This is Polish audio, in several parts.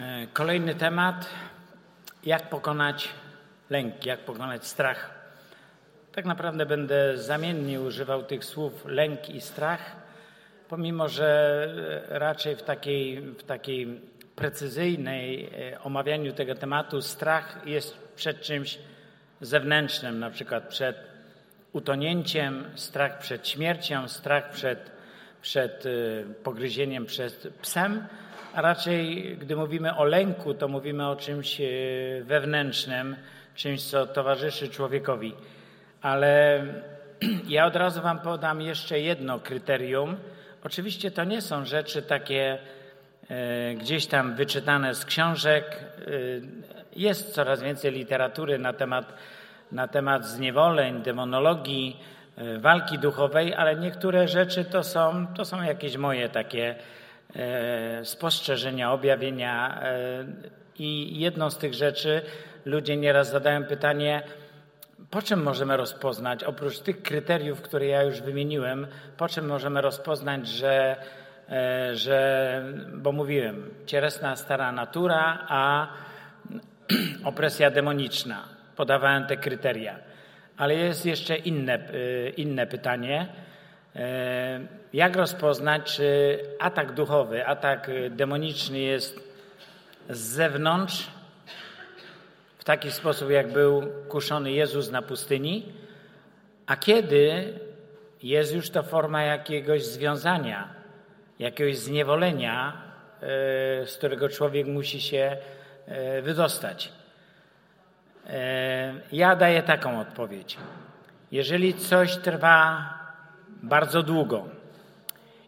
E, kolejny temat. Jak pokonać lęk, jak pokonać strach. Tak naprawdę będę zamiennie używał tych słów lęk i strach, pomimo że raczej w takiej, w takiej precyzyjnej e, omawianiu tego tematu strach jest przed czymś zewnętrznym, na przykład przed utonięciem, strach przed śmiercią, strach przed, przed e, pogryzieniem przez psem, a raczej, gdy mówimy o lęku, to mówimy o czymś e, wewnętrznym, czymś, co towarzyszy człowiekowi. Ale ja od razu Wam podam jeszcze jedno kryterium. Oczywiście to nie są rzeczy takie e, gdzieś tam wyczytane z książek. Jest coraz więcej literatury na temat, na temat zniewoleń, demonologii, walki duchowej, ale niektóre rzeczy to są, to są jakieś moje takie E, spostrzeżenia, objawienia. E, I jedną z tych rzeczy ludzie nieraz zadają pytanie, po czym możemy rozpoznać, oprócz tych kryteriów, które ja już wymieniłem, po czym możemy rozpoznać, że, e, że bo mówiłem, cielesna stara natura, a opresja demoniczna. Podawałem te kryteria. Ale jest jeszcze inne, inne pytanie E, jak rozpoznać, czy atak duchowy, atak demoniczny jest z zewnątrz, w taki sposób, jak był kuszony Jezus na pustyni, a kiedy jest już to forma jakiegoś związania, jakiegoś zniewolenia, e, z którego człowiek musi się wydostać. Ja daję taką odpowiedź. Jeżeli coś trwa bardzo długo.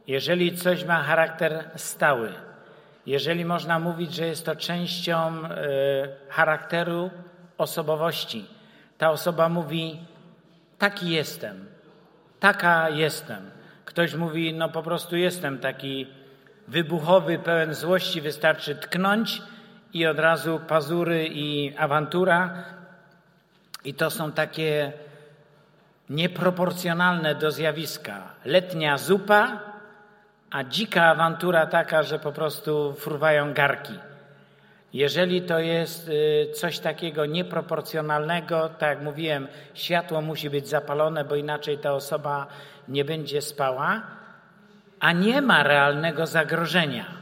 Jeżeli coś ma charakter stały, jeżeli można mówić, że jest to częścią e, charakteru osobowości, ta osoba mówi: Taki jestem, taka jestem. Ktoś mówi: No po prostu jestem taki wybuchowy, pełen złości, wystarczy tknąć i od razu pazury i awantura. I to są takie nieproporcjonalne do zjawiska. Letnia zupa, a dzika awantura taka, że po prostu fruwają garki. Jeżeli to jest y, coś takiego nieproporcjonalnego, tak jak mówiłem, światło musi być zapalone, bo inaczej ta osoba nie będzie spała, a nie ma realnego zagrożenia.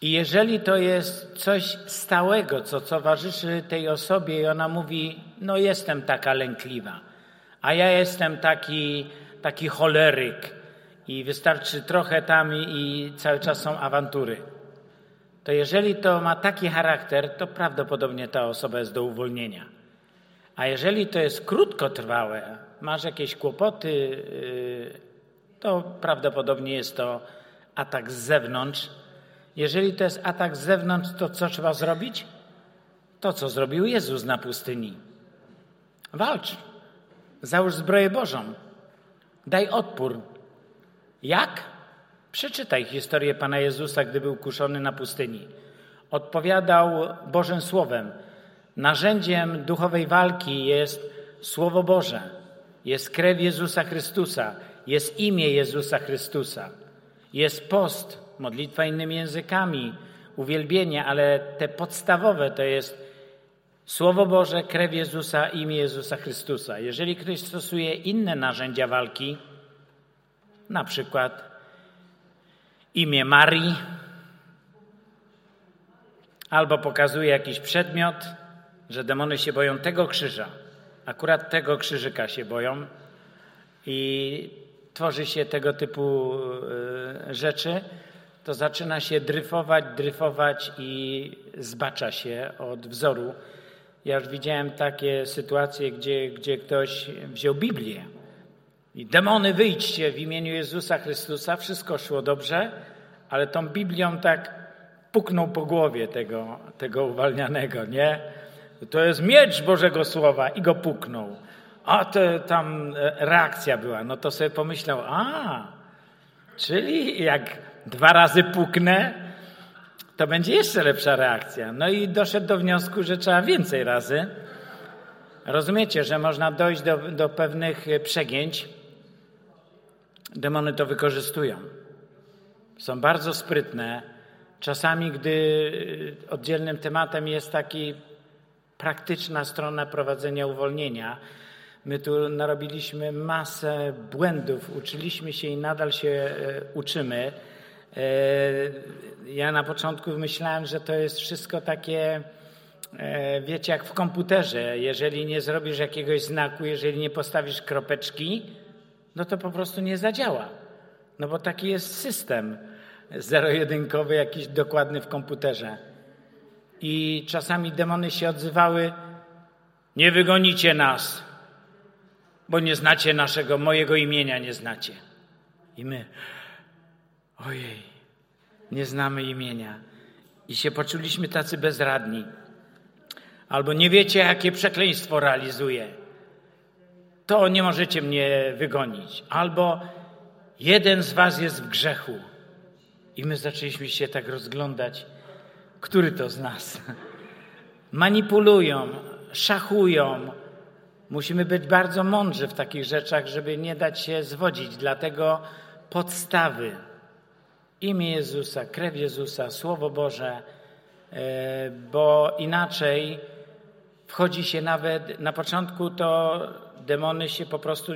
I jeżeli to jest coś stałego, co towarzyszy tej osobie, i ona mówi: No, jestem taka lękliwa, a ja jestem taki, taki choleryk i wystarczy trochę tam i, i cały czas są awantury. To jeżeli to ma taki charakter, to prawdopodobnie ta osoba jest do uwolnienia. A jeżeli to jest krótkotrwałe, masz jakieś kłopoty, yy, to prawdopodobnie jest to atak z zewnątrz. Jeżeli to jest atak z zewnątrz, to co trzeba zrobić? To, co zrobił Jezus na pustyni. Walcz. Załóż zbroję Bożą. Daj odpór. Jak? Przeczytaj historię Pana Jezusa, gdy był kuszony na pustyni. Odpowiadał Bożym Słowem. Narzędziem duchowej walki jest Słowo Boże, jest krew Jezusa Chrystusa, jest imię Jezusa Chrystusa, jest post, modlitwa innymi językami, uwielbienie, ale te podstawowe to jest Słowo Boże, krew Jezusa, imię Jezusa Chrystusa. Jeżeli ktoś stosuje inne narzędzia walki, na przykład imię Marii, albo pokazuje jakiś przedmiot, że demony się boją tego krzyża, akurat tego krzyżyka się boją i tworzy się tego typu e, rzeczy, to zaczyna się dryfować, dryfować i zbacza się od wzoru ja już widziałem takie sytuacje, gdzie, gdzie ktoś wziął Biblię i demony wyjdźcie w imieniu Jezusa Chrystusa, wszystko szło dobrze, ale tą Biblią tak puknął po głowie tego, tego uwalnianego, nie? To jest miecz Bożego Słowa i go puknął. A to tam reakcja była. No to sobie pomyślał, a, czyli jak dwa razy puknę, to będzie jeszcze lepsza reakcja. No i doszedł do wniosku, że trzeba więcej razy. Rozumiecie, że można dojść do, do pewnych przegięć. Demony to wykorzystują. Są bardzo sprytne, Czasami, gdy oddzielnym tematem jest taki praktyczna strona prowadzenia uwolnienia, my tu narobiliśmy masę błędów, uczyliśmy się i nadal się e, uczymy. E, ja na początku myślałem, że to jest wszystko takie, e, wiecie, jak w komputerze. Jeżeli nie zrobisz jakiegoś znaku, jeżeli nie postawisz kropeczki, no to po prostu nie zadziała. No bo taki jest system zero-jedynkowy, jakiś dokładny w komputerze. I czasami demony się odzywały: Nie wygonicie nas, bo nie znacie naszego, mojego imienia nie znacie. I my, ojej, nie znamy imienia. I się poczuliśmy tacy bezradni. Albo nie wiecie, jakie przekleństwo realizuje. To nie możecie mnie wygonić. Albo jeden z was jest w grzechu. I my zaczęliśmy się tak rozglądać, który to z nas. Manipulują, szachują. Musimy być bardzo mądrzy w takich rzeczach, żeby nie dać się zwodzić. Dlatego podstawy imię Jezusa, krew Jezusa, Słowo Boże, e, bo inaczej wchodzi się nawet, na początku to demony się po prostu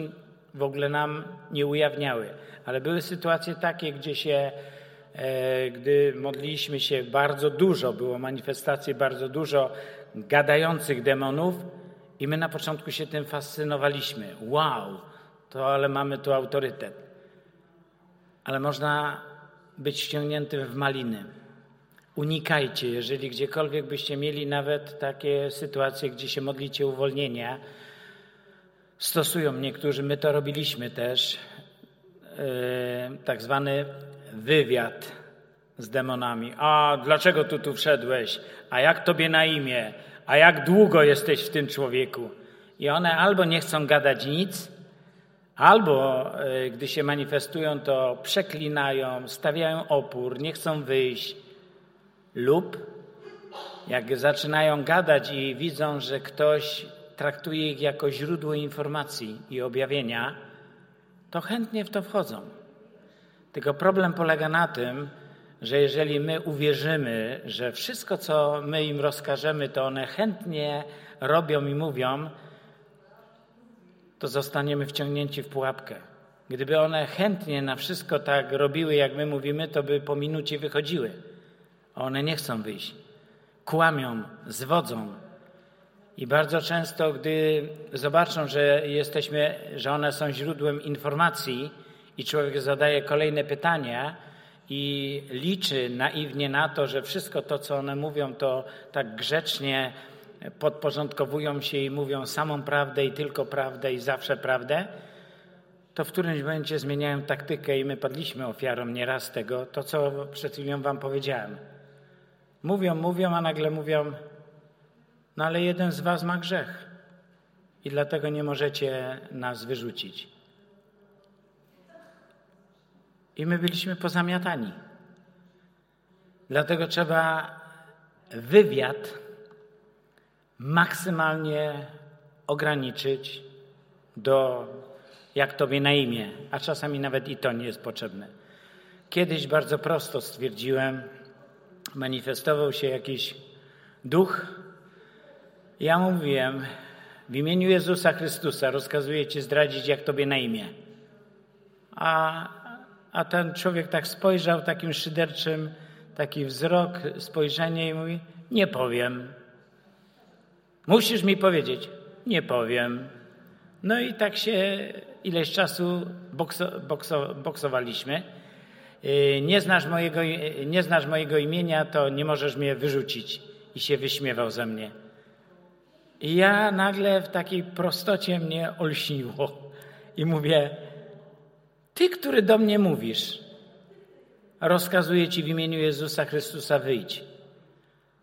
w ogóle nam nie ujawniały, ale były sytuacje takie, gdzie się, e, gdy modliliśmy się bardzo dużo, było manifestacji bardzo dużo gadających demonów i my na początku się tym fascynowaliśmy. Wow, to ale mamy tu autorytet. Ale można być wciągniętym w maliny. Unikajcie, jeżeli gdziekolwiek byście mieli nawet takie sytuacje, gdzie się modlicie uwolnienia, stosują niektórzy, my to robiliśmy też, yy, tak zwany wywiad z demonami. A dlaczego tu tu wszedłeś? A jak tobie na imię? A jak długo jesteś w tym człowieku? I one albo nie chcą gadać nic, albo yy, gdy się manifestują, to przeklinają, stawiają opór, nie chcą wyjść, lub jak zaczynają gadać i widzą, że ktoś traktuje ich jako źródło informacji i objawienia, to chętnie w to wchodzą. Tylko problem polega na tym, że jeżeli my uwierzymy, że wszystko, co my im rozkażemy, to one chętnie robią i mówią, to zostaniemy wciągnięci w pułapkę. Gdyby one chętnie na wszystko tak robiły, jak my mówimy, to by po minucie wychodziły. A one nie chcą wyjść. Kłamią, zwodzą, i bardzo często, gdy zobaczą, że jesteśmy, że one są źródłem informacji i człowiek zadaje kolejne pytania i liczy naiwnie na to, że wszystko to, co one mówią, to tak grzecznie podporządkowują się i mówią samą prawdę i tylko prawdę i zawsze prawdę, to w którymś momencie zmieniają taktykę i my padliśmy ofiarą nieraz tego, to co przed chwilą wam powiedziałem. Mówią, mówią, a nagle mówią, no ale jeden z was ma grzech i dlatego nie możecie nas wyrzucić. I my byliśmy pozamiatani. Dlatego trzeba wywiad maksymalnie ograniczyć do jak tobie na imię, a czasami nawet i to nie jest potrzebne. Kiedyś bardzo prosto stwierdziłem, manifestował się jakiś duch ja mówiłem, w imieniu Jezusa Chrystusa rozkazuję Ci zdradzić, jak Tobie na imię. A, a ten człowiek tak spojrzał takim szyderczym, taki wzrok, spojrzenie i mówi, nie powiem. Musisz mi powiedzieć, nie powiem. No i tak się ileś czasu bokso, bokso, boksowaliśmy. Y, nie znasz, mojego, nie znasz mojego imienia, to nie możesz mnie wyrzucić. I się wyśmiewał ze mnie. I ja nagle w takiej prostocie mnie olśniło i mówię, ty, który do mnie mówisz, rozkazuję ci w imieniu Jezusa Chrystusa wyjdź.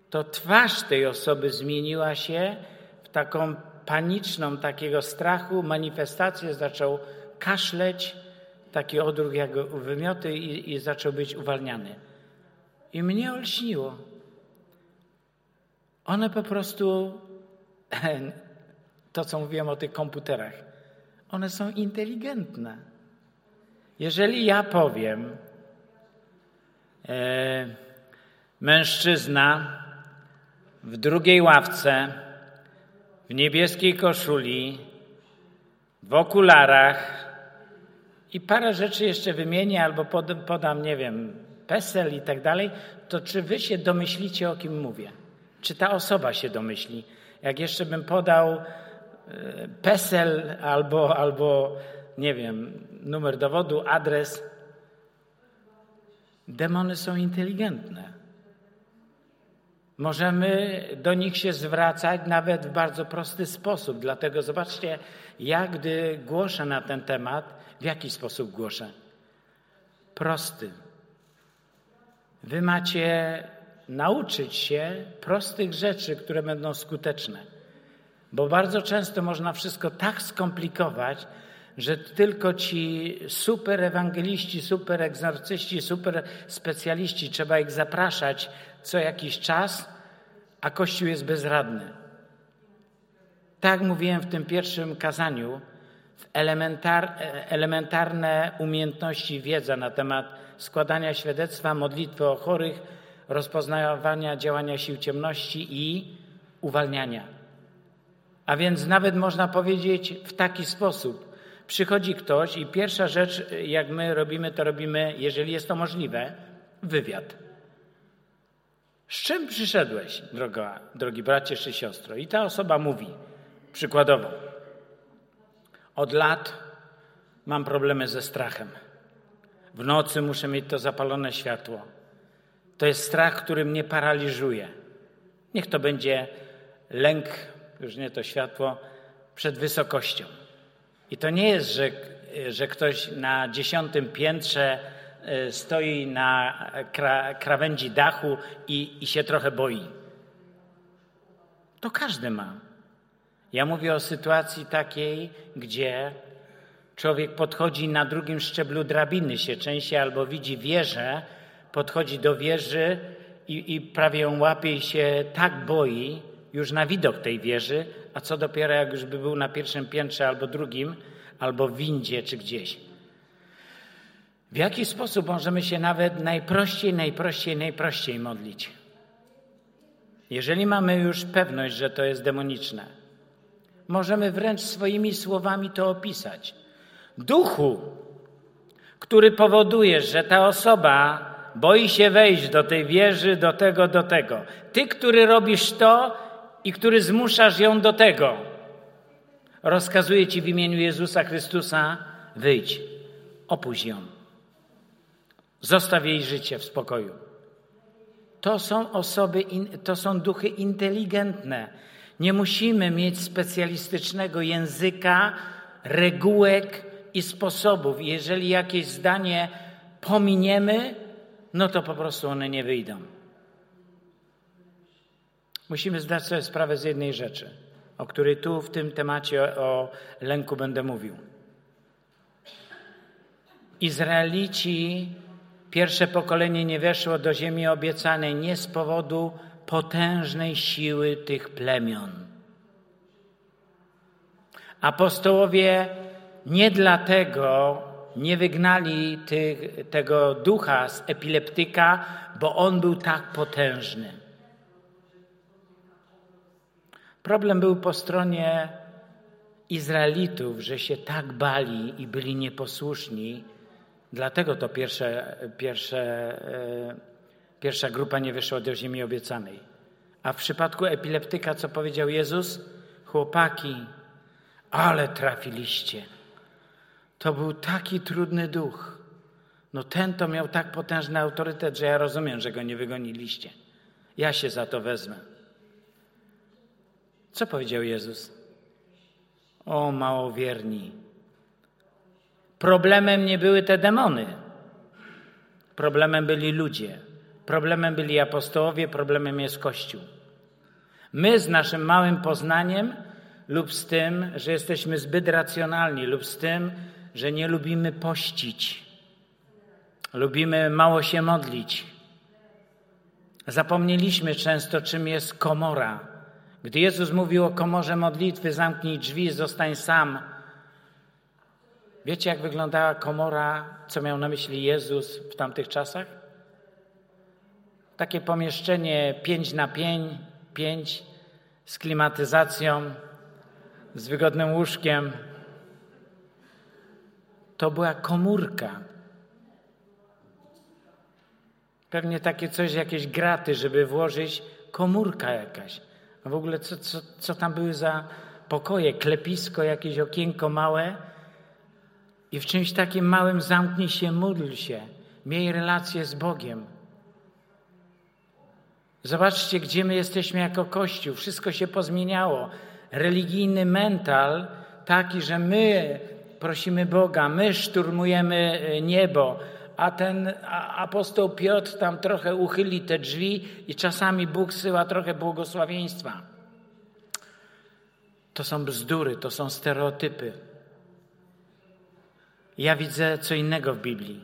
To twarz tej osoby zmieniła się w taką paniczną, takiego strachu, manifestację, zaczął kaszleć, taki odruch jak wymioty i, i zaczął być uwalniany. I mnie olśniło. One po prostu to, co mówiłem o tych komputerach, one są inteligentne. Jeżeli ja powiem, e, Mężczyzna w drugiej ławce, w niebieskiej koszuli, w okularach i parę rzeczy jeszcze wymienię albo podam, nie wiem, PESEL i tak dalej, to czy wy się domyślicie, o kim mówię? Czy ta osoba się domyśli? Jak jeszcze bym podał e, PESEL albo, albo nie wiem, numer dowodu, adres. Demony są inteligentne. Możemy do nich się zwracać nawet w bardzo prosty sposób. Dlatego zobaczcie, ja gdy głoszę na ten temat, w jaki sposób głoszę? Prosty. Wy macie nauczyć się prostych rzeczy, które będą skuteczne. Bo bardzo często można wszystko tak skomplikować, że tylko ci super ewangeliści, super egzorcyści, super specjaliści, trzeba ich zapraszać co jakiś czas, a Kościół jest bezradny. Tak mówiłem w tym pierwszym kazaniu, elementar, elementarne umiejętności, wiedza na temat składania świadectwa, modlitwy o chorych, rozpoznawania działania sił ciemności i uwalniania. A więc nawet można powiedzieć w taki sposób. Przychodzi ktoś i pierwsza rzecz, jak my robimy, to robimy, jeżeli jest to możliwe, wywiad. Z czym przyszedłeś, droga, drogi bracie czy siostro? I ta osoba mówi, przykładowo, od lat mam problemy ze strachem. W nocy muszę mieć to zapalone światło. To jest strach, który mnie paraliżuje. Niech to będzie lęk, już nie to światło, przed wysokością. I to nie jest, że, że ktoś na dziesiątym piętrze stoi na kra, krawędzi dachu i, i się trochę boi. To każdy ma. Ja mówię o sytuacji takiej, gdzie człowiek podchodzi na drugim szczeblu drabiny się częściej albo widzi wieżę, podchodzi do wieży i, i prawie ją łapie i się tak boi już na widok tej wieży, a co dopiero jak już by był na pierwszym piętrze albo drugim, albo w windzie czy gdzieś. W jaki sposób możemy się nawet najprościej, najprościej, najprościej modlić? Jeżeli mamy już pewność, że to jest demoniczne, możemy wręcz swoimi słowami to opisać. Duchu, który powoduje, że ta osoba boi się wejść do tej wieży, do tego, do tego. Ty, który robisz to i który zmuszasz ją do tego, rozkazuje ci w imieniu Jezusa Chrystusa: wyjdź, opuść ją. Zostaw jej życie w spokoju. To są osoby, to są duchy inteligentne. Nie musimy mieć specjalistycznego języka, regułek i sposobów. Jeżeli jakieś zdanie pominiemy, no to po prostu one nie wyjdą. Musimy zdać sobie sprawę z jednej rzeczy, o której tu w tym temacie o lęku będę mówił. Izraelici, pierwsze pokolenie nie weszło do ziemi obiecanej nie z powodu potężnej siły tych plemion. Apostołowie nie dlatego nie wygnali tych, tego ducha z epileptyka, bo on był tak potężny. Problem był po stronie Izraelitów, że się tak bali i byli nieposłuszni, dlatego to pierwsze, pierwsze, e, pierwsza grupa nie wyszła do ziemi obiecanej. A w przypadku epileptyka, co powiedział Jezus? Chłopaki, ale trafiliście. To był taki trudny duch. No ten to miał tak potężny autorytet, że ja rozumiem, że go nie wygoniliście. Ja się za to wezmę. Co powiedział Jezus? O małowierni. Problemem nie były te demony. Problemem byli ludzie. Problemem byli apostołowie, problemem jest Kościół. My z naszym małym poznaniem lub z tym, że jesteśmy zbyt racjonalni, lub z tym, że nie lubimy pościć, lubimy mało się modlić. Zapomnieliśmy często, czym jest komora. Gdy Jezus mówił o komorze modlitwy, zamknij drzwi, zostań sam. Wiecie, jak wyglądała komora, co miał na myśli Jezus w tamtych czasach? takie pomieszczenie 5 na 5, 5 z klimatyzacją, z wygodnym łóżkiem. To była komórka. Pewnie takie coś, jakieś graty, żeby włożyć komórka jakaś. A w ogóle co, co, co tam były za pokoje, klepisko, jakieś okienko małe. I w czymś takim małym zamknij się, módl się, miej relację z Bogiem. Zobaczcie, gdzie my jesteśmy jako Kościół. Wszystko się pozmieniało. Religijny mental taki, że my prosimy Boga, my szturmujemy e, niebo, a ten apostoł Piotr tam trochę uchyli te drzwi i czasami Bóg syła trochę błogosławieństwa. To są bzdury, to są stereotypy. Ja widzę co innego w Biblii.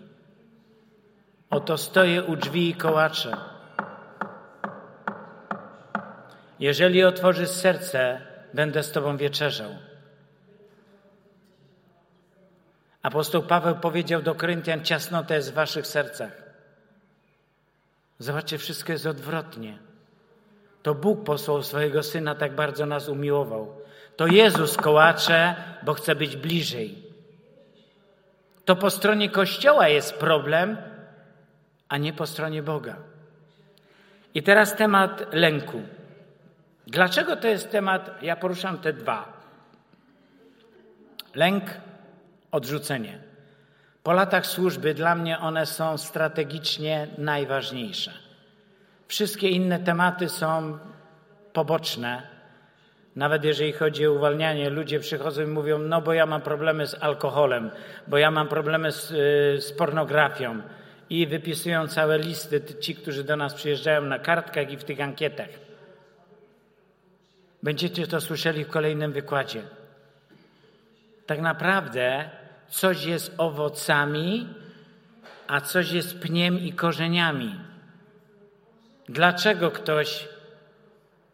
Oto stoję u drzwi i kołaczę. Jeżeli otworzysz serce, będę z Tobą wieczerzał. Apostoł Paweł powiedział do Koryntian: Ciasnota jest w Waszych sercach. Zobaczcie, wszystko jest odwrotnie. To Bóg posłał swojego syna, tak bardzo nas umiłował. To Jezus kołacze, bo chce być bliżej. To po stronie Kościoła jest problem, a nie po stronie Boga. I teraz temat lęku. Dlaczego to jest temat? Ja poruszam te dwa. Lęk, odrzucenie. Po latach służby dla mnie one są strategicznie najważniejsze. Wszystkie inne tematy są poboczne. Nawet jeżeli chodzi o uwalnianie, ludzie przychodzą i mówią: No, bo ja mam problemy z alkoholem, bo ja mam problemy z, y, z pornografią. I wypisują całe listy ci, którzy do nas przyjeżdżają na kartkach i w tych ankietach. Będziecie to słyszeli w kolejnym wykładzie. Tak naprawdę coś jest owocami, a coś jest pniem i korzeniami. Dlaczego ktoś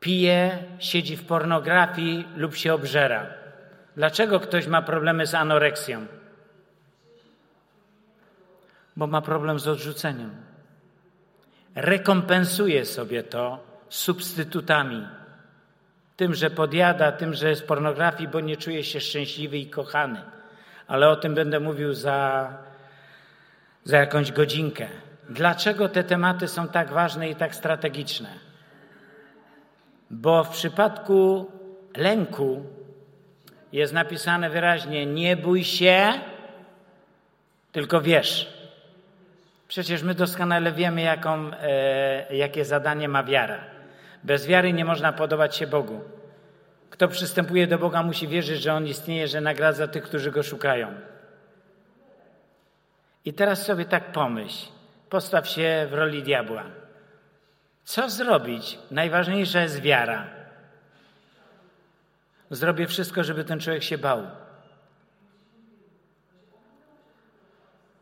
pije, siedzi w pornografii lub się obżera? Dlaczego ktoś ma problemy z anoreksją? Bo ma problem z odrzuceniem. Rekompensuje sobie to substytutami tym, że podjada, tym, że jest pornografii, bo nie czuje się szczęśliwy i kochany. Ale o tym będę mówił za, za jakąś godzinkę. Dlaczego te tematy są tak ważne i tak strategiczne? Bo w przypadku lęku jest napisane wyraźnie: nie bój się, tylko wiesz. Przecież my doskonale wiemy, jaką, e, jakie zadanie ma wiara. Bez wiary nie można podobać się Bogu. Kto przystępuje do Boga, musi wierzyć, że On istnieje, że nagradza tych, którzy Go szukają. I teraz sobie tak pomyśl. Postaw się w roli diabła. Co zrobić? Najważniejsza jest wiara. Zrobię wszystko, żeby ten człowiek się bał.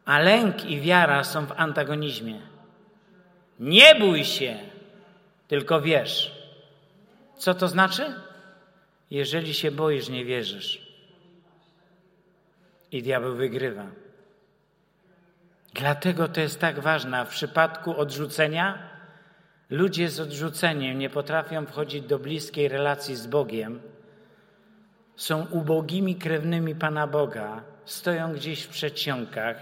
A lęk i wiara są w antagonizmie. Nie bój się, tylko wiesz. Co to znaczy? Jeżeli się boisz, nie wierzysz. I diabeł wygrywa. Dlatego to jest tak ważne. W przypadku odrzucenia, ludzie z odrzuceniem nie potrafią wchodzić do bliskiej relacji z Bogiem. Są ubogimi krewnymi Pana Boga, stoją gdzieś w przedsionkach,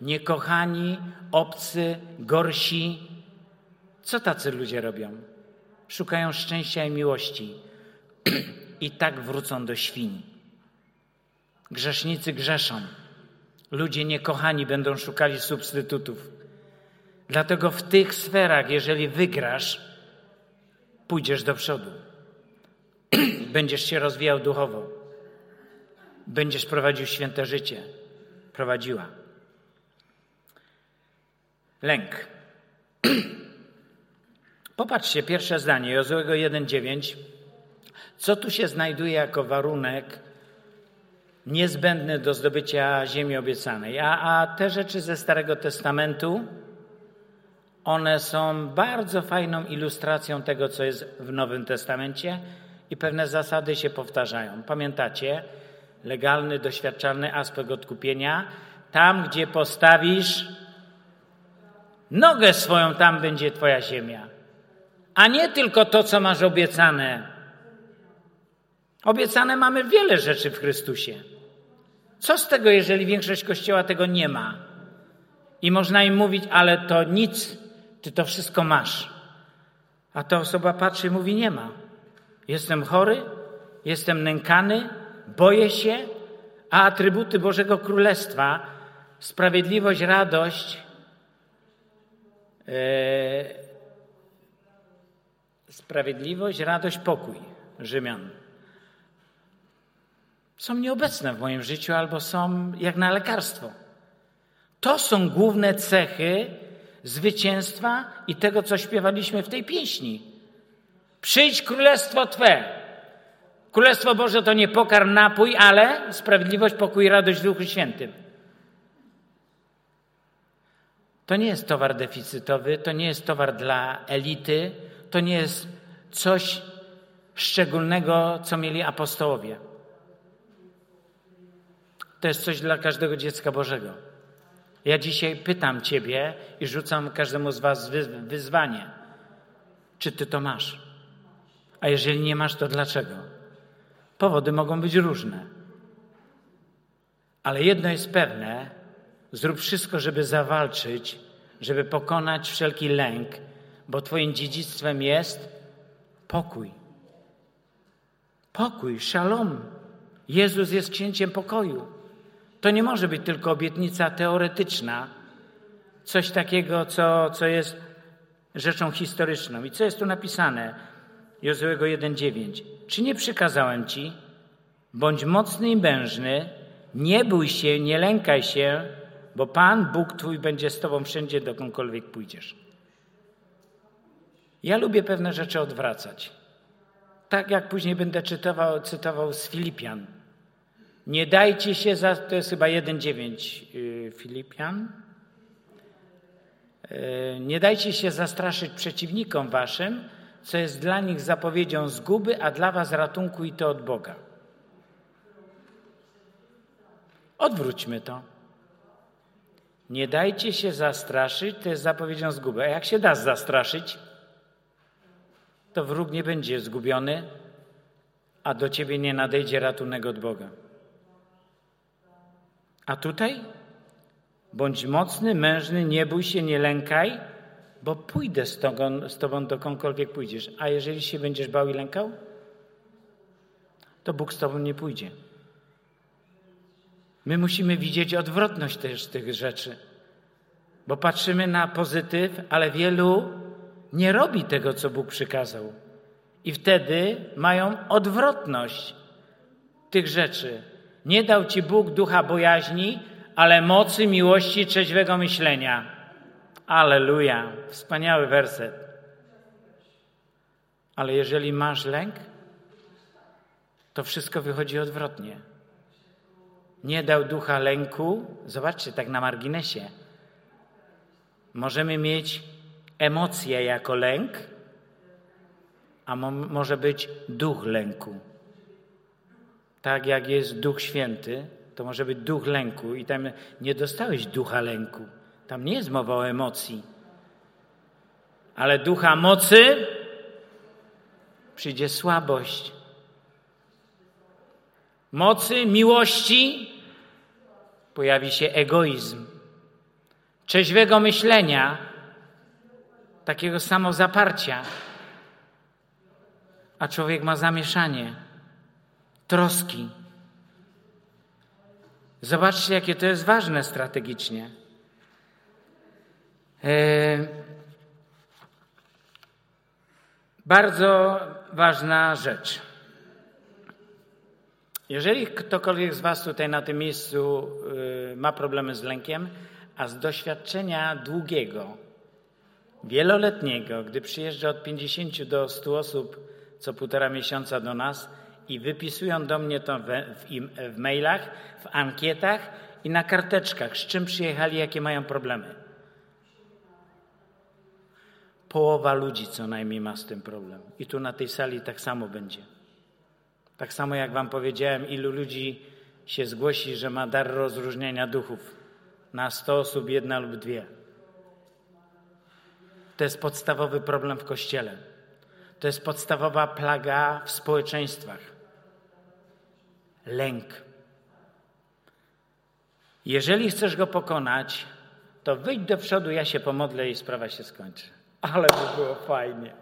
niekochani, obcy, gorsi, co tacy ludzie robią? Szukają szczęścia i miłości i tak wrócą do świń. Grzesznicy grzeszą. Ludzie niekochani będą szukali substytutów. Dlatego w tych sferach, jeżeli wygrasz, pójdziesz do przodu. Będziesz się rozwijał duchowo. Będziesz prowadził święte życie. Prowadziła. Lęk. Popatrzcie, pierwsze zdanie, Jozłego 1,9. Co tu się znajduje jako warunek niezbędny do zdobycia ziemi obiecanej? A, a te rzeczy ze Starego Testamentu, one są bardzo fajną ilustracją tego, co jest w Nowym Testamencie i pewne zasady się powtarzają. Pamiętacie? Legalny, doświadczalny aspekt odkupienia. Tam, gdzie postawisz Nogę swoją tam będzie Twoja ziemia, a nie tylko to, co masz obiecane. Obiecane mamy wiele rzeczy w Chrystusie. Co z tego, jeżeli większość Kościoła tego nie ma? I można im mówić, ale to nic, Ty to wszystko masz. A ta osoba patrzy i mówi, nie ma. Jestem chory, jestem nękany, boję się, a atrybuty Bożego Królestwa, sprawiedliwość, radość, e, sprawiedliwość, radość, pokój Rzymian są nieobecne w moim życiu albo są jak na lekarstwo. To są główne cechy zwycięstwa i tego, co śpiewaliśmy w tej pieśni. Przyjdź królestwo Twe. Królestwo Boże to nie pokarm, napój, ale sprawiedliwość, pokój i radość w Duchu Świętym. To nie jest towar deficytowy, to nie jest towar dla elity, to nie jest coś szczególnego, co mieli apostołowie. To jest coś dla każdego dziecka Bożego. Ja dzisiaj pytam Ciebie i rzucam każdemu z Was wyzwanie. Czy Ty to masz? A jeżeli nie masz, to dlaczego? Powody mogą być różne. Ale jedno jest pewne: zrób wszystko, żeby zawalczyć, żeby pokonać wszelki lęk, bo Twoim dziedzictwem jest pokój. Pokój, szalom. Jezus jest księciem pokoju. To nie może być tylko obietnica teoretyczna, coś takiego, co, co jest rzeczą historyczną. I co jest tu napisane? Jozuego 1,9. Czy nie przykazałem ci? Bądź mocny i mężny, nie bój się, nie lękaj się, bo Pan, Bóg Twój, będzie z Tobą wszędzie, dokądkolwiek pójdziesz. Ja lubię pewne rzeczy odwracać. Tak jak później będę czytował, cytował z Filipian. Nie dajcie się, za, to jest chyba 1,9 yy, Filipian. Yy, nie dajcie się zastraszyć przeciwnikom waszym, co jest dla nich zapowiedzią zguby, a dla was ratunku i to od Boga. Odwróćmy to. Nie dajcie się zastraszyć, to jest zapowiedzią zguby. A jak się da zastraszyć, to wróg nie będzie zgubiony, a do ciebie nie nadejdzie ratunek od Boga. A tutaj? Bądź mocny, mężny, nie bój się, nie lękaj, bo pójdę z tobą, z tobą dokądkolwiek pójdziesz. A jeżeli się będziesz bał i lękał, to Bóg z tobą nie pójdzie. My musimy widzieć odwrotność też tych rzeczy, bo patrzymy na pozytyw, ale wielu nie robi tego, co Bóg przykazał. I wtedy mają odwrotność tych rzeczy. Nie dał ci Bóg ducha bojaźni, ale mocy, miłości, trzeźwego myślenia. Aleluja. Wspaniały werset. Ale jeżeli masz lęk, to wszystko wychodzi odwrotnie. Nie dał ducha lęku. Zobaczcie, tak na marginesie. Możemy mieć emocje jako lęk, a mo może być duch lęku tak jak jest Duch Święty, to może być duch lęku i tam nie dostałeś ducha lęku. Tam nie jest mowa o emocji. Ale ducha mocy przyjdzie słabość. Mocy, miłości pojawi się egoizm. Trzeźwego myślenia, takiego samozaparcia. A człowiek ma zamieszanie troski. Zobaczcie, jakie to jest ważne strategicznie. E, bardzo ważna rzecz. Jeżeli ktokolwiek z Was tutaj na tym miejscu e, ma problemy z lękiem, a z doświadczenia długiego, wieloletniego, gdy przyjeżdża od 50 do 100 osób co półtora miesiąca do nas, i wypisują do mnie to w, w, mailach, w ankietach i na karteczkach, z czym przyjechali, jakie mają problemy. Połowa ludzi co najmniej ma z tym problem. I tu na tej sali tak samo będzie. Tak samo jak Wam powiedziałem, ilu ludzi się zgłosi, że ma dar rozróżniania duchów. Na 100 osób jedna lub dwie. to jest podstawowy problem w kościele. To jest podstawowa plaga w społeczeństwach. Lęk. Jeżeli chcesz go pokonać, to wyjdź do przodu, ja się pomodlę i sprawa się skończy. Ale by było fajnie.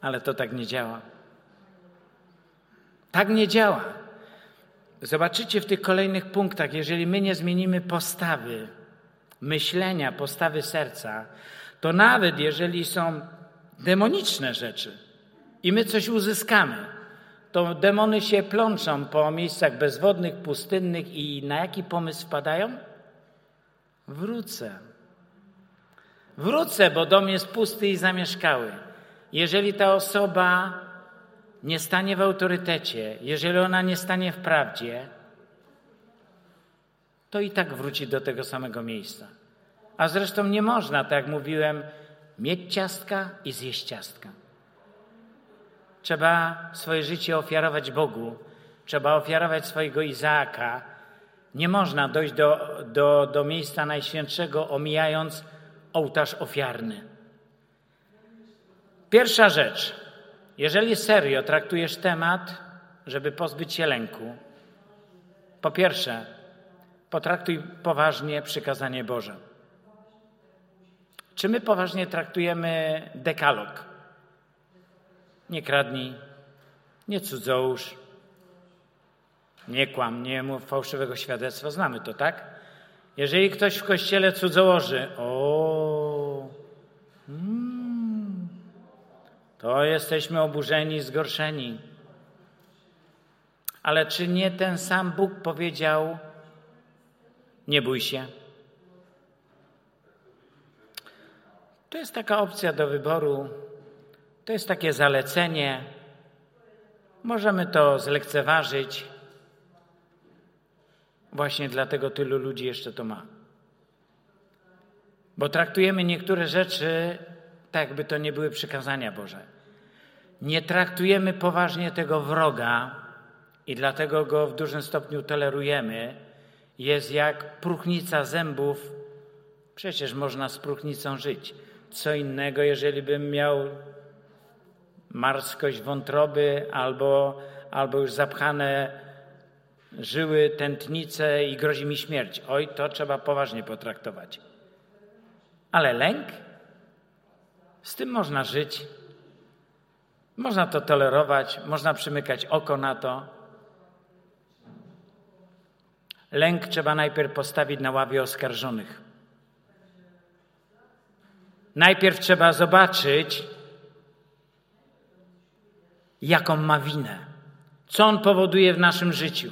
Ale to tak nie działa. Tak nie działa. Zobaczycie w tych kolejnych punktach, jeżeli my nie zmienimy postawy, myślenia, postawy serca, to nawet jeżeli są demoniczne rzeczy i my coś uzyskamy, to demony się plączą po miejscach bezwodnych, pustynnych i na jaki pomysł wpadają? Wrócę. Wrócę, bo dom jest pusty i zamieszkały. Jeżeli ta osoba nie stanie w autorytecie, jeżeli ona nie stanie w prawdzie, to i tak wróci do tego samego miejsca. A zresztą nie można, tak jak mówiłem, mieć ciastka i zjeść ciastka. Trzeba swoje życie ofiarować Bogu, trzeba ofiarować swojego Izaaka. Nie można dojść do, do, do miejsca Najświętszego, omijając ołtarz ofiarny. Pierwsza rzecz. Jeżeli serio traktujesz temat, żeby pozbyć się lęku, po pierwsze, potraktuj poważnie przykazanie Boże. Czy my poważnie traktujemy dekalog? Nie kradnij, nie cudzołóż, nie kłam, nie mów fałszywego świadectwa. Znamy to, tak? Jeżeli ktoś w kościele cudzołoży, o, mm, to jesteśmy oburzeni, zgorszeni. Ale czy nie ten sam Bóg powiedział, nie bój się? To jest taka opcja do wyboru, to jest takie zalecenie. Możemy to zlekceważyć. Właśnie dlatego tylu ludzi jeszcze to ma. Bo traktujemy niektóre rzeczy tak, jakby to nie były przykazania Boże. Nie traktujemy poważnie tego wroga i dlatego go w dużym stopniu tolerujemy. Jest jak próchnica zębów. Przecież można z próchnicą żyć. Co innego, jeżeli bym miał marskość wątroby albo, albo już zapchane żyły, tętnice i grozi mi śmierć. Oj, to trzeba poważnie potraktować. Ale lęk? Z tym można żyć. Można to tolerować, można przymykać oko na to. Lęk trzeba najpierw postawić na ławie oskarżonych. Najpierw trzeba zobaczyć, jaką ma winę, co on powoduje w naszym życiu.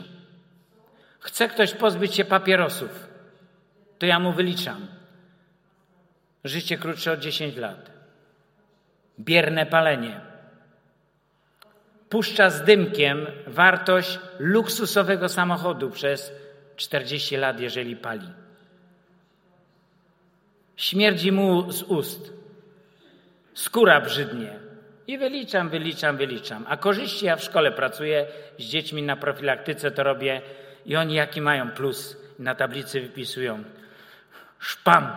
Chce ktoś pozbyć się papierosów, to ja mu wyliczam. Życie krótsze od 10 lat. Bierne palenie. Puszcza z dymkiem wartość luksusowego samochodu przez 40 lat, jeżeli pali. Śmierdzi mu z ust. Skóra brzydnie. I wyliczam, wyliczam, wyliczam. A korzyści ja w szkole pracuję z dziećmi na profilaktyce, to robię i oni jaki mają plus na tablicy wypisują. Szpam.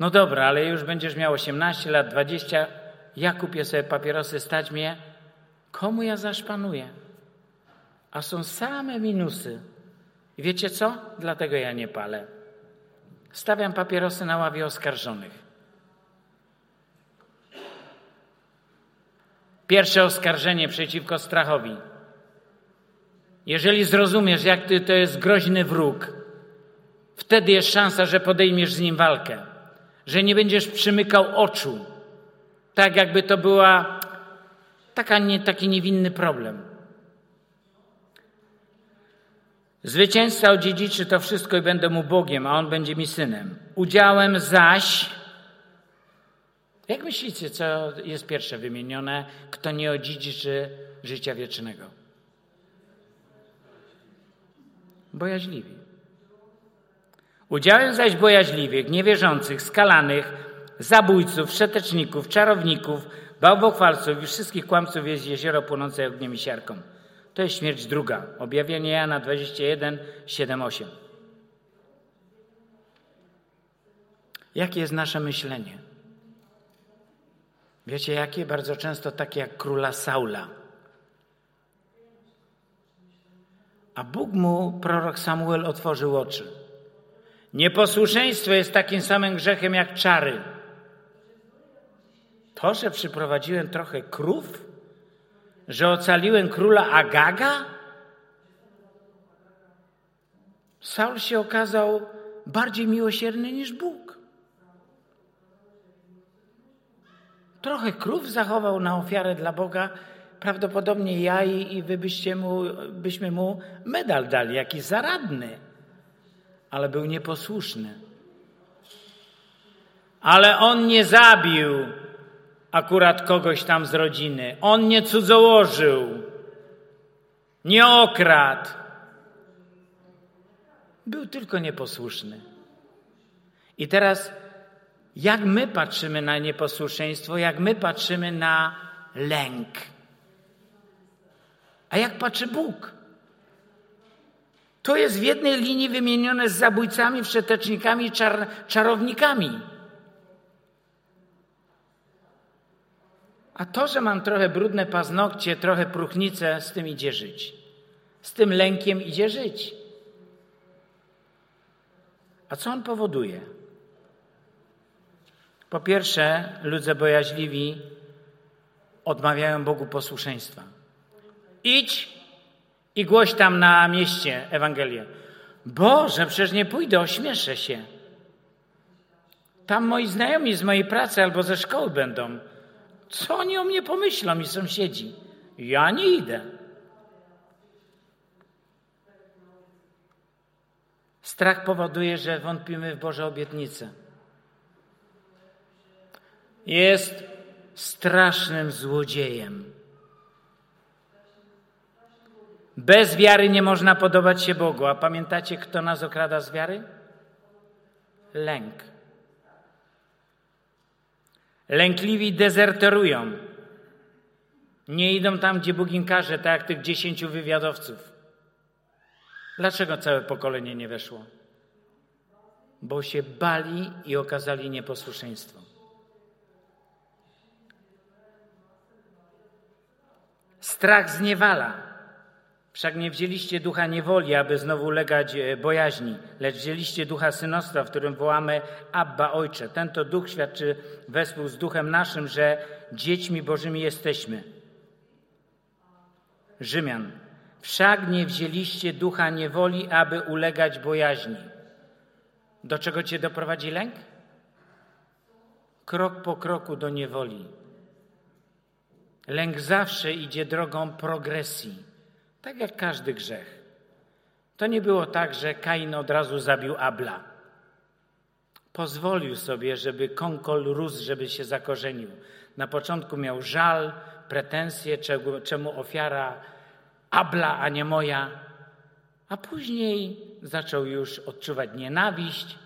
No dobra, ale już będziesz miał 18 lat, 20. Ja kupię sobie papierosy, stać mnie. Komu ja zaszpanuję? A są same minusy. I wiecie co? Dlatego ja nie palę. Stawiam papierosy na ławie oskarżonych. Pierwsze oskarżenie przeciwko strachowi. Jeżeli zrozumiesz, jak ty to jest groźny wróg, wtedy jest szansa, że podejmiesz z nim walkę, że nie będziesz przymykał oczu, tak jakby to była taka nie, taki niewinny problem. Zwycięzca odziedziczy to wszystko i będę mu Bogiem, a on będzie mi synem. Udziałem zaś, jak myślicie, co jest pierwsze wymienione, kto nie odziedziczy życia wiecznego? Bojaźliwi. Udziałem zaś bojaźliwych, niewierzących, skalanych, zabójców, wszeteczników, czarowników, bałwochwalców i wszystkich kłamców jest jezioro płonące ogniem i siarką. To jest śmierć druga. Objawienie Jana 21, 7, 8. Jakie jest nasze myślenie? Wiecie jakie? Bardzo często takie jak króla Saula. A Bóg mu, prorok Samuel, otworzył oczy. Nieposłuszeństwo jest takim samym grzechem jak czary. To, że przyprowadziłem trochę krów, że ocaliłem króla Agaga, Saul się okazał bardziej miłosierny niż Bóg. Trochę krów zachował na ofiarę dla Boga, prawdopodobnie ja i, i wy byście mu, byśmy mu medal dali, jakiś zaradny, ale był nieposłuszny. Ale on nie zabił akurat kogoś tam z rodziny. On nie cudzołożył, nie okradł. Był tylko nieposłuszny. I teraz, jak my patrzymy na nieposłuszeństwo, jak my patrzymy na lęk? A jak patrzy Bóg? To jest w jednej linii wymienione z zabójcami, wszetecznikami, czar, czarownikami. A to, że mam trochę brudne paznokcie, trochę próchnicę, z tym idzie żyć. Z tym lękiem idzie żyć. A co on powoduje? Po pierwsze, ludzie bojaźliwi odmawiają Bogu posłuszeństwa. Idź i głoś tam na mieście Ewangelię. Boże, przecież nie pójdę, ośmieszę się. Tam moi znajomi z mojej pracy albo ze szkoły będą. Co oni o mnie pomyślą i sąsiedzi? Ja nie idę. Strach powoduje, że wątpimy w Boże obietnice. Jest strasznym złodziejem. Bez wiary nie można podobać się Bogu. A pamiętacie, kto nas okrada z wiary? Lęk. Lękliwi dezerterują. Nie idą tam, gdzie Bóg im każe, tak jak tych dziesięciu wywiadowców. Dlaczego całe pokolenie nie weszło? Bo się bali i okazali nieposłuszeństwo. Strach zniewala. Wszak nie wzięliście ducha niewoli, aby znowu ulegać e, bojaźni, lecz wzięliście ducha synostwa, w którym wołamy Abba Ojcze. Ten to duch świadczy wespół z duchem naszym, że dziećmi Bożymi jesteśmy. Rzymian. Wszak nie wzięliście ducha niewoli, aby ulegać bojaźni. Do czego cię doprowadzi lęk? Krok po kroku do niewoli. Lęk zawsze idzie drogą progresji tak jak każdy grzech. To nie było tak, że Kain od razu zabił Abla. Pozwolił sobie, żeby konkol rósł, żeby się zakorzenił. Na początku miał żal, pretensje, czemu ofiara Abla, a nie moja. A później zaczął już odczuwać nienawiść.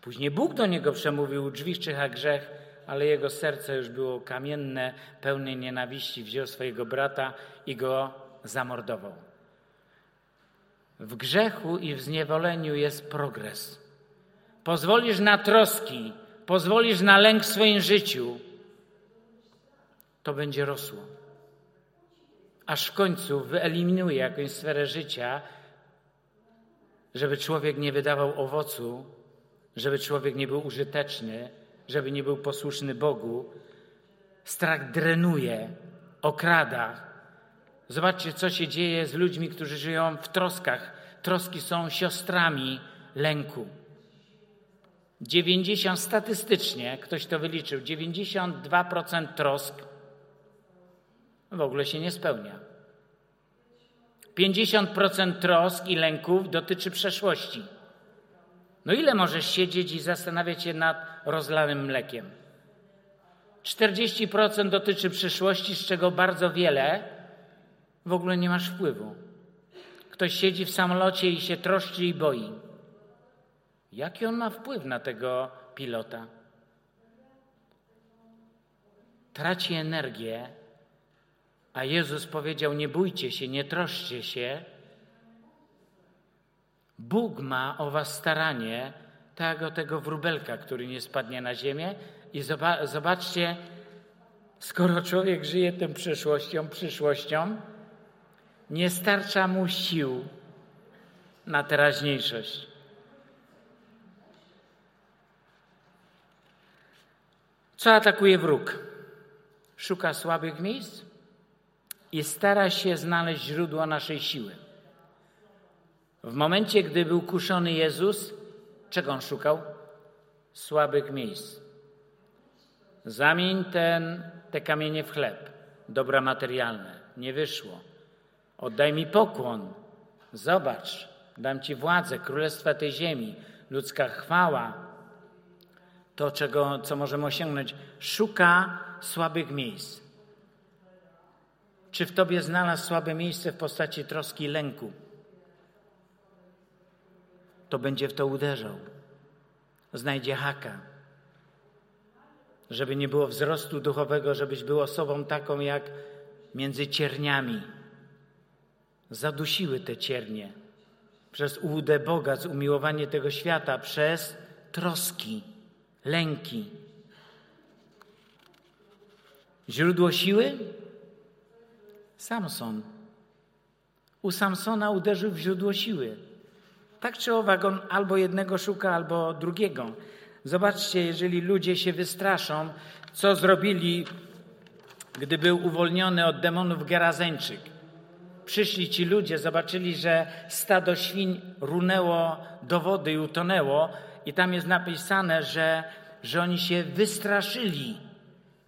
Później Bóg do niego przemówił drzwi czyha grzech, ale jego serce już było kamienne, pełne nienawiści. Wziął swojego brata i go zamordował. W grzechu i w zniewoleniu jest progres. Pozwolisz na troski, pozwolisz na lęk w swoim życiu, to będzie rosło. Aż w końcu wyeliminuje jakąś sferę życia, żeby człowiek nie wydawał owocu, żeby człowiek nie był użyteczny, żeby nie był posłuszny Bogu. Strach drenuje, okrada, Zobaczcie, co się dzieje z ludźmi, którzy żyją w troskach. Troski są siostrami lęku. 90 statystycznie, ktoś to wyliczył, 92% trosk w ogóle się nie spełnia. 50% trosk i lęków dotyczy przeszłości. No ile możesz siedzieć i zastanawiać się nad rozlanym mlekiem? 40% dotyczy przyszłości, z czego bardzo wiele w ogóle nie masz wpływu. Ktoś siedzi w samolocie i się troszczy i boi. Jaki on ma wpływ na tego pilota? Traci energię, a Jezus powiedział: Nie bójcie się, nie troszcie się. Bóg ma o Was staranie, tak o tego wróbelka, który nie spadnie na ziemię. I zobaczcie, skoro człowiek żyje tą przeszłością, przyszłością, nie starcza mu sił na teraźniejszość. Co atakuje wróg? Szuka słabych miejsc i stara się znaleźć źródło naszej siły. W momencie, gdy był kuszony Jezus, czego on szukał? Słabych miejsc. Zamień ten, te kamienie w chleb, dobra materialne. Nie wyszło. Oddaj mi pokłon. Zobacz, dam ci władzę, królestwa tej ziemi, ludzka chwała. To, czego, co możemy osiągnąć, szuka słabych miejsc. Czy w tobie znalazł słabe miejsce w postaci troski i lęku? To będzie w to uderzał. Znajdzie haka. Żeby nie było wzrostu duchowego, żebyś był osobą taką jak między cierniami. Zadusiły te ciernie przez ułudę Boga, umiłowanie tego świata, przez troski, lęki. Źródło siły? Samson. U Samsona uderzył w źródło siły. Tak czy owak, on albo jednego szuka, albo drugiego. Zobaczcie, jeżeli ludzie się wystraszą, co zrobili, gdy był uwolniony od demonów Gerazeńczyk. Przyszli ci ludzie, zobaczyli, że stado świń runęło do wody i utonęło, i tam jest napisane, że, że oni się wystraszyli.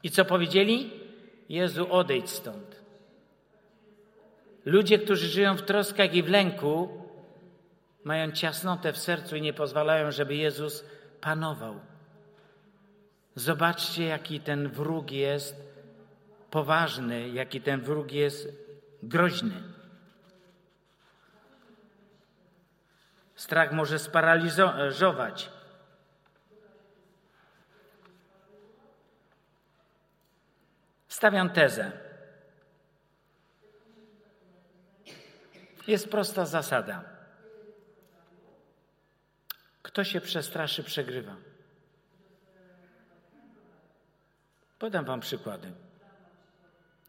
I co powiedzieli? Jezu, odejdź stąd. Ludzie, którzy żyją w troskach i w lęku, mają ciasnotę w sercu i nie pozwalają, żeby Jezus panował. Zobaczcie, jaki ten wróg jest poważny, jaki ten wróg jest groźny. Strach może sparaliżować. Stawiam tezę. Jest prosta zasada. Kto się przestraszy, przegrywa. Podam Wam przykłady.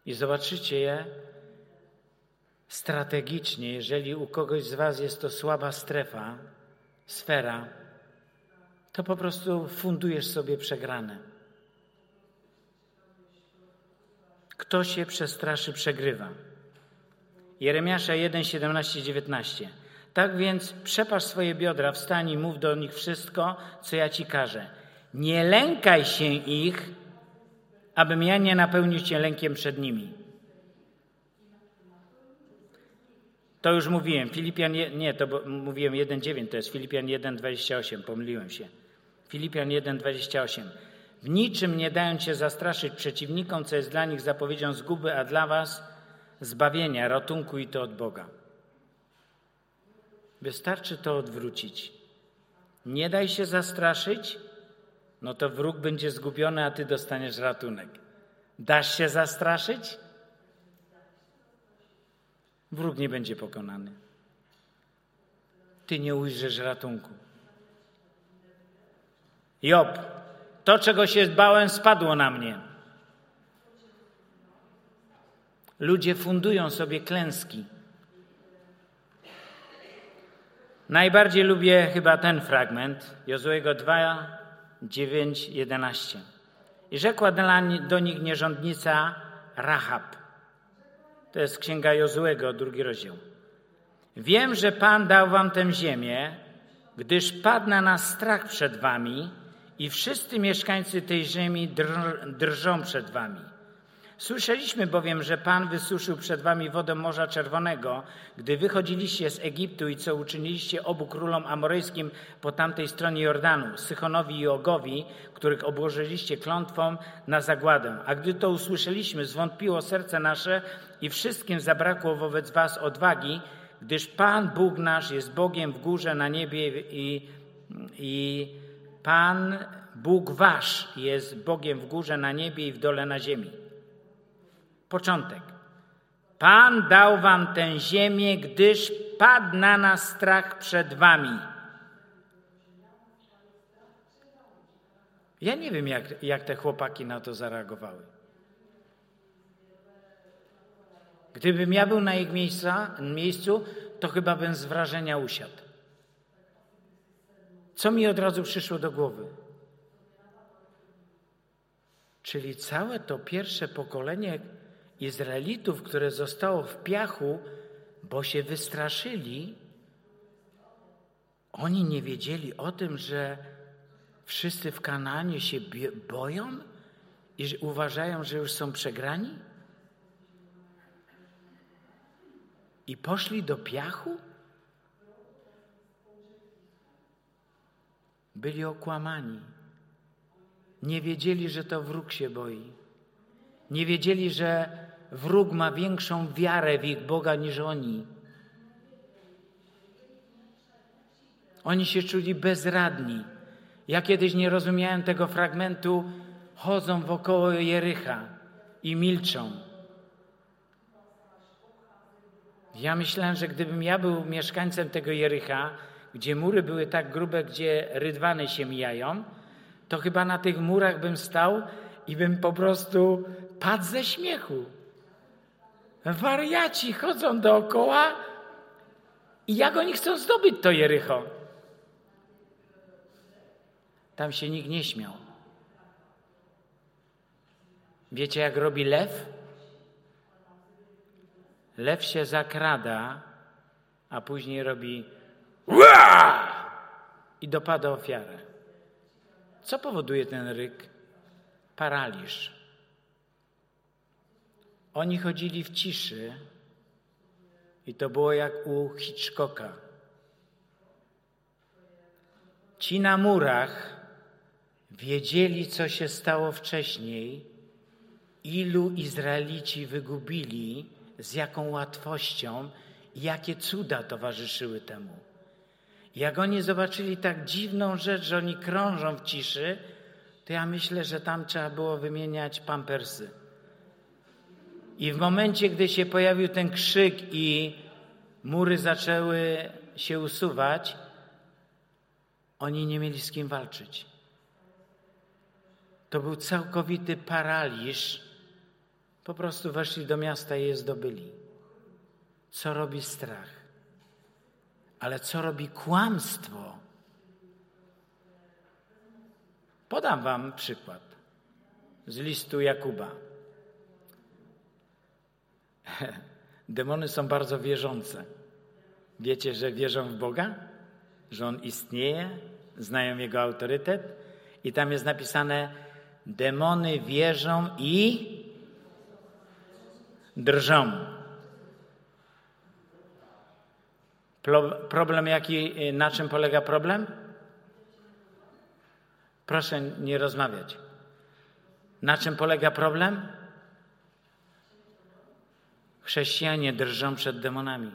I zobaczycie je strategicznie, jeżeli u kogoś z Was jest to słaba strefa, sfera, to po prostu fundujesz sobie przegrane. Kto się przestraszy, przegrywa. Jeremiasza 1, 17, 19. Tak więc przepasz swoje biodra, wstań i mów do nich wszystko, co ja ci każę. Nie lękaj się ich, abym ja nie napełnił cię lękiem przed nimi. To już mówiłem. Filipian, nie, to mówiłem 1,9, to jest Filipian 1,28, pomyliłem się. Filipian 1,28. W niczym nie dają się zastraszyć przeciwnikom, co jest dla nich zapowiedzią zguby, a dla was zbawienia, ratunku i to od Boga. Wystarczy to odwrócić. Nie daj się zastraszyć, no to wróg będzie zgubiony, a ty dostaniesz ratunek. Dasz się zastraszyć? Wróg nie będzie pokonany. Ty nie ujrzysz ratunku. Job, to czego się bałem, spadło na mnie. Ludzie fundują sobie klęski. Najbardziej lubię chyba ten fragment Jozłego 2, 9, 11. I rzekła do nich nierządnica Rahab. To jest księga Jozłego, drugi rozdział. Wiem, że Pan dał wam tę ziemię, gdyż padł na nas strach przed wami i wszyscy mieszkańcy tej ziemi drżą przed wami. Słyszeliśmy bowiem, że Pan wysuszył przed wami wodę Morza Czerwonego, gdy wychodziliście z Egiptu i co uczyniliście obu królom amoryjskim po tamtej stronie Jordanu, Sychonowi i Ogowi, których obłożyliście klątwą na zagładę. A gdy to usłyszeliśmy, zwątpiło serce nasze i wszystkim zabrakło wobec was odwagi, gdyż Pan Bóg nasz jest Bogiem w górze na niebie i, i Pan Bóg wasz jest Bogiem w górze na niebie i w dole na ziemi. Początek. Pan dał wam tę ziemię, gdyż padł na nas strach przed wami. Ja nie wiem, jak, jak te chłopaki na to zareagowały. Gdybym ja był na ich miejsca, miejscu, to chyba bym z wrażenia usiadł. Co mi od razu przyszło do głowy? Czyli całe to pierwsze pokolenie Izraelitów, które zostało w piachu, bo się wystraszyli, oni nie wiedzieli o tym, że wszyscy w Kananie się boją i uważają, że już są przegrani? I poszli do piachu? Byli okłamani. Nie wiedzieli, że to wróg się boi. Nie wiedzieli, że wróg ma większą wiarę w ich Boga niż oni. Oni się czuli bezradni. Ja kiedyś nie rozumiałem tego fragmentu. Chodzą wokoło Jericha i milczą. Ja myślałem, że gdybym ja był mieszkańcem tego Jericha, gdzie mury były tak grube, gdzie rydwany się mijają, to chyba na tych murach bym stał i bym po prostu padł ze śmiechu. Wariaci chodzą dookoła i jak oni chcą zdobyć to Jericho? Tam się nikt nie śmiał. Wiecie, jak robi lew? Lew się zakrada, a później robi Ua! i dopada ofiarę. Co powoduje ten ryk? Paraliż. Oni chodzili w ciszy i to było jak u Hitchcocka. Ci na murach wiedzieli, co się stało wcześniej, ilu Izraelici wygubili, z jaką łatwością i jakie cuda towarzyszyły temu. Jak oni zobaczyli tak dziwną rzecz, że oni krążą w ciszy, to ja myślę, że tam trzeba było wymieniać pampersy. I w momencie, gdy się pojawił ten krzyk i mury zaczęły się usuwać, oni nie mieli z kim walczyć. To był całkowity paraliż. Po prostu weszli do miasta i je zdobyli. Co robi strach? Ale co robi kłamstwo? Podam Wam przykład z listu Jakuba. Demony są bardzo wierzące. Wiecie, że wierzą w Boga? Że On istnieje? Znają Jego autorytet? I tam jest napisane: Demony wierzą i drżą. Problem jaki, na czym polega problem? Proszę nie rozmawiać. Na czym polega problem? Chrześcijanie drżą przed demonami.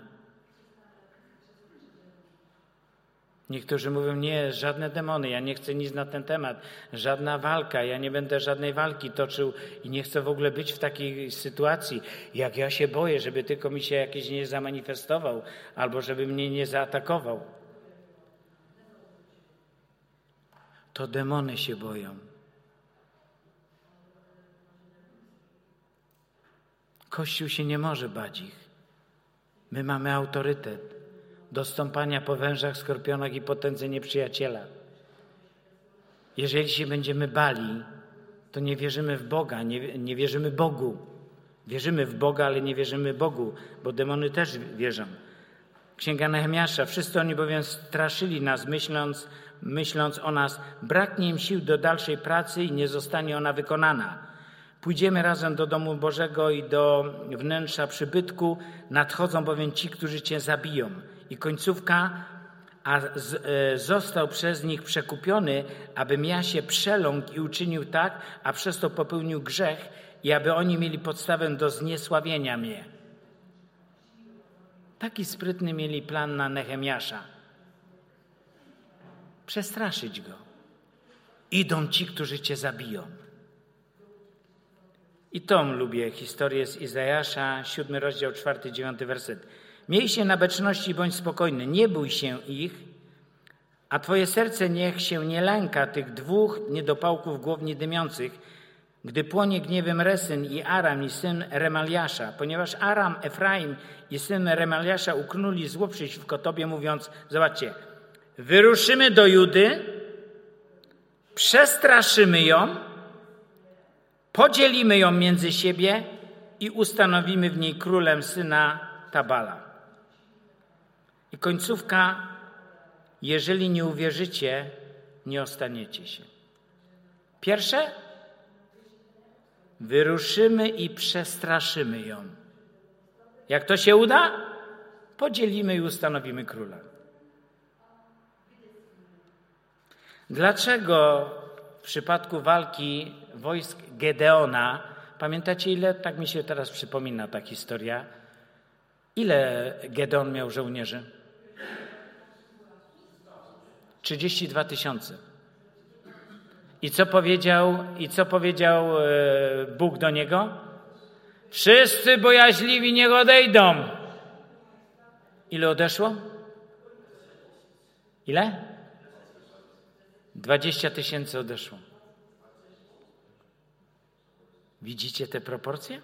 Niektórzy mówią, nie, żadne demony, ja nie chcę nic na ten temat, żadna walka, ja nie będę żadnej walki toczył i nie chcę w ogóle być w takiej sytuacji. Jak ja się boję, żeby tylko mi się jakiś nie zamanifestował albo żeby mnie nie zaatakował. To demony się boją. Kościół się nie może bać ich. My mamy autorytet do stąpania po wężach, skorpionach i potędze nieprzyjaciela. Jeżeli się będziemy bali, to nie wierzymy w Boga, nie, nie wierzymy Bogu. Wierzymy w Boga, ale nie wierzymy Bogu, bo demony też wierzą. Księga Nehemiasza. Wszyscy oni bowiem straszyli nas, myśląc, myśląc o nas, braknie im sił do dalszej pracy i nie zostanie ona wykonana. Pójdziemy razem do domu Bożego i do wnętrza przybytku, nadchodzą bowiem ci, którzy cię zabiją. I końcówka, a z, e, został przez nich przekupiony, abym ja się przeląkł i uczynił tak, a przez to popełnił grzech i aby oni mieli podstawę do zniesławienia mnie. Taki sprytny mieli plan na Nehemiasza. Przestraszyć go. Idą ci, którzy cię zabiją. I tą lubię historię z Izajasza, siódmy rozdział, czwarty, dziewiąty werset. Miej się na beczności, bądź spokojny, nie bój się ich, A Twoje serce niech się nie lęka tych dwóch niedopałków głowni dymiących, gdy płonie gniewem Resyn i Aram i syn Remaliasza, ponieważ Aram, Efraim i syn Remaliasza uknuli zło przeciwko Tobie, mówiąc, zobaczcie, wyruszymy do Judy, przestraszymy ją, podzielimy ją między siebie i ustanowimy w niej królem syna Tabala. I końcówka, jeżeli nie uwierzycie, nie ostaniecie się. Pierwsze, wyruszymy i przestraszymy ją. Jak to się uda? Podzielimy i ustanowimy króla. Dlaczego w przypadku walki wojsk Gedeona, pamiętacie ile, tak mi się teraz przypomina ta historia, ile Gedeon miał żołnierzy? 32 tysiące. I co powiedział, i co powiedział e, Bóg do niego? Wszyscy bojaźliwi niech odejdą. Ile odeszło? Ile? 20 tysięcy odeszło. Widzicie te proporcje?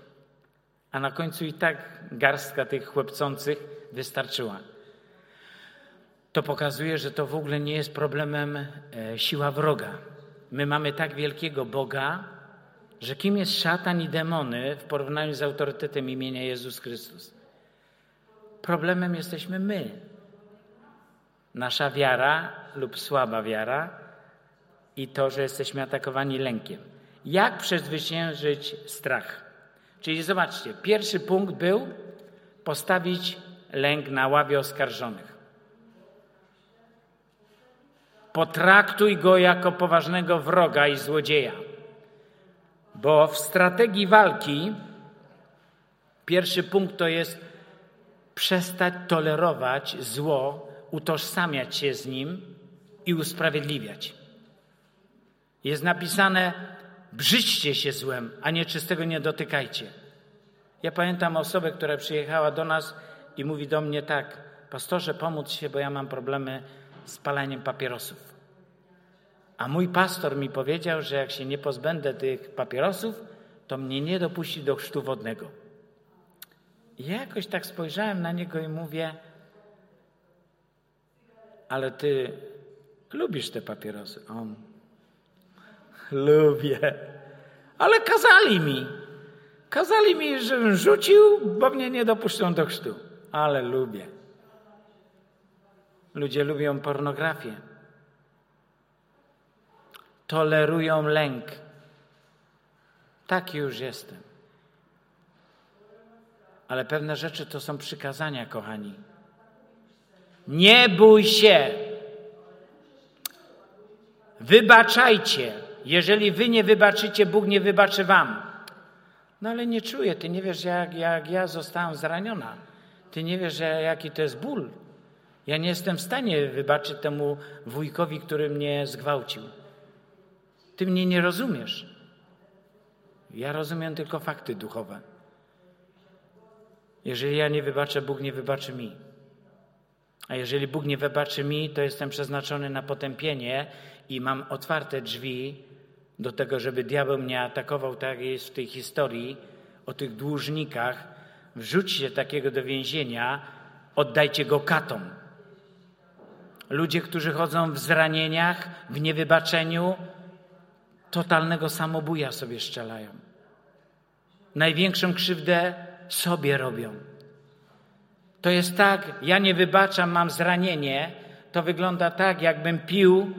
A na końcu i tak garstka tych chłopcących wystarczyła. To pokazuje, że to w ogóle nie jest problemem e, siła wroga. My mamy tak wielkiego Boga, że kim jest szatan i demony w porównaniu z autorytetem imienia Jezus Chrystus? Problemem jesteśmy my. Nasza wiara lub słaba wiara i to, że jesteśmy atakowani lękiem. Jak przezwyciężyć strach? Czyli zobaczcie, pierwszy punkt był postawić lęk na ławie oskarżonych. Potraktuj go jako poważnego wroga i złodzieja. Bo w strategii walki pierwszy punkt to jest przestać tolerować zło, utożsamiać się z nim i usprawiedliwiać. Jest napisane: brzydźcie się złem, a nieczystego nie dotykajcie. Ja pamiętam osobę, która przyjechała do nas i mówi do mnie tak: Pastorze, pomóc się, bo ja mam problemy z paleniem papierosów. A mój pastor mi powiedział, że jak się nie pozbędę tych papierosów, to mnie nie dopuści do chrztu wodnego. I ja jakoś tak spojrzałem na niego i mówię: Ale ty lubisz te papierosy? On lubię. Ale kazali mi. Kazali mi, żebym rzucił, bo mnie nie dopuszczą do chrztu. Ale lubię. Ludzie lubią pornografię. Tolerują lęk. Taki już jestem. Ale pewne rzeczy to są przykazania, kochani. Nie bój się. Wybaczajcie. Jeżeli wy nie wybaczycie, Bóg nie wybaczy wam. No ale nie czuję, ty nie wiesz, jak, jak ja zostałam zraniona. Ty nie wiesz, jaki to jest ból. Ja nie jestem w stanie wybaczyć temu wujkowi, który mnie zgwałcił. Ty mnie nie rozumiesz. Ja rozumiem tylko fakty duchowe. Jeżeli ja nie wybaczę, Bóg nie wybaczy mi. A jeżeli Bóg nie wybaczy mi, to jestem przeznaczony na potępienie i mam otwarte drzwi do tego, żeby diabeł mnie atakował, tak jest w tej historii o tych dłużnikach. Wrzućcie takiego do więzienia, oddajcie go katom. Ludzie, którzy chodzą w zranieniach, w niewybaczeniu, totalnego samobuja sobie strzelają. Największą krzywdę sobie robią. To jest tak, ja nie wybaczam, mam zranienie, to wygląda tak, jakbym pił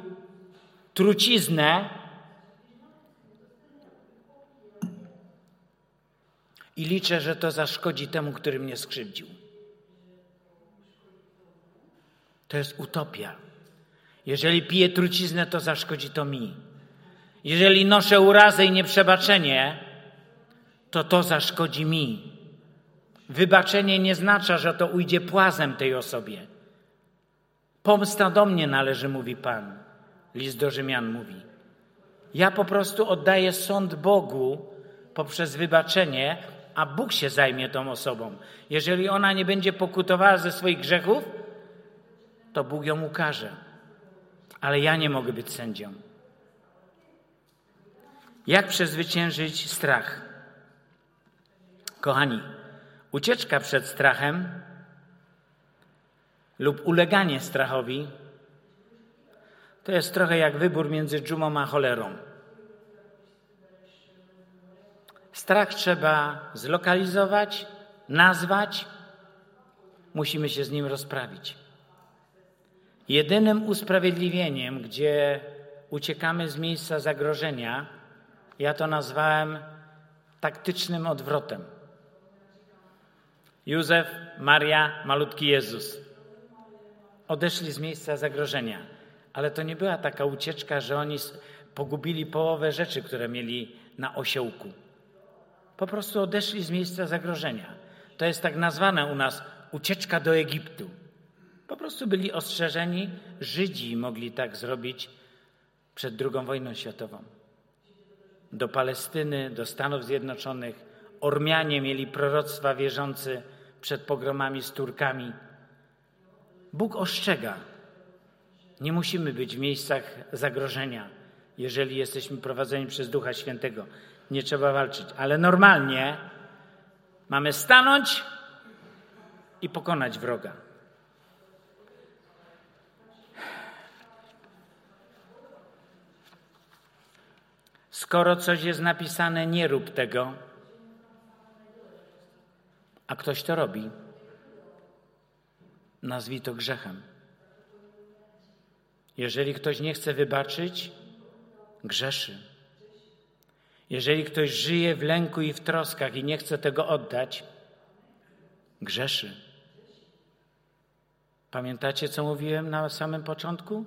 truciznę i liczę, że to zaszkodzi temu, który mnie skrzywdził. To jest utopia. Jeżeli piję truciznę, to zaszkodzi to mi. Jeżeli noszę urazę i nieprzebaczenie, to to zaszkodzi mi. Wybaczenie nie znaczy, że to ujdzie płazem tej osobie. Pomsta do mnie należy, mówi Pan. List do Rzymian mówi. Ja po prostu oddaję sąd Bogu poprzez wybaczenie, a Bóg się zajmie tą osobą. Jeżeli ona nie będzie pokutowała ze swoich grzechów, to Bóg ją ukaże. ale ja nie mogę być sędzią. Jak przezwyciężyć strach? Kochani, ucieczka przed strachem lub uleganie strachowi to jest trochę jak wybór między dżumą a cholerą. Strach trzeba zlokalizować, nazwać, musimy się z nim rozprawić. Jedynym usprawiedliwieniem, gdzie uciekamy z miejsca zagrożenia, ja to nazwałem taktycznym odwrotem. Józef, Maria, malutki Jezus odeszli z miejsca zagrożenia, ale to nie była taka ucieczka, że oni pogubili połowę rzeczy, które mieli na osiołku. Po prostu odeszli z miejsca zagrożenia. To jest tak nazwane u nas ucieczka do Egiptu. Po prostu byli ostrzeżeni, Żydzi mogli tak zrobić przed II wojną światową. Do Palestyny, do Stanów Zjednoczonych, Ormianie mieli proroctwa wierzący przed pogromami z Turkami. Bóg ostrzega. Nie musimy być w miejscach zagrożenia, jeżeli jesteśmy prowadzeni przez Ducha Świętego. Nie trzeba walczyć, ale normalnie mamy stanąć i pokonać wroga. Skoro coś jest napisane, nie rób tego, a ktoś to robi, nazwij to grzechem. Jeżeli ktoś nie chce wybaczyć, grzeszy. Jeżeli ktoś żyje w lęku i w troskach i nie chce tego oddać, grzeszy. Pamiętacie, co mówiłem na samym początku?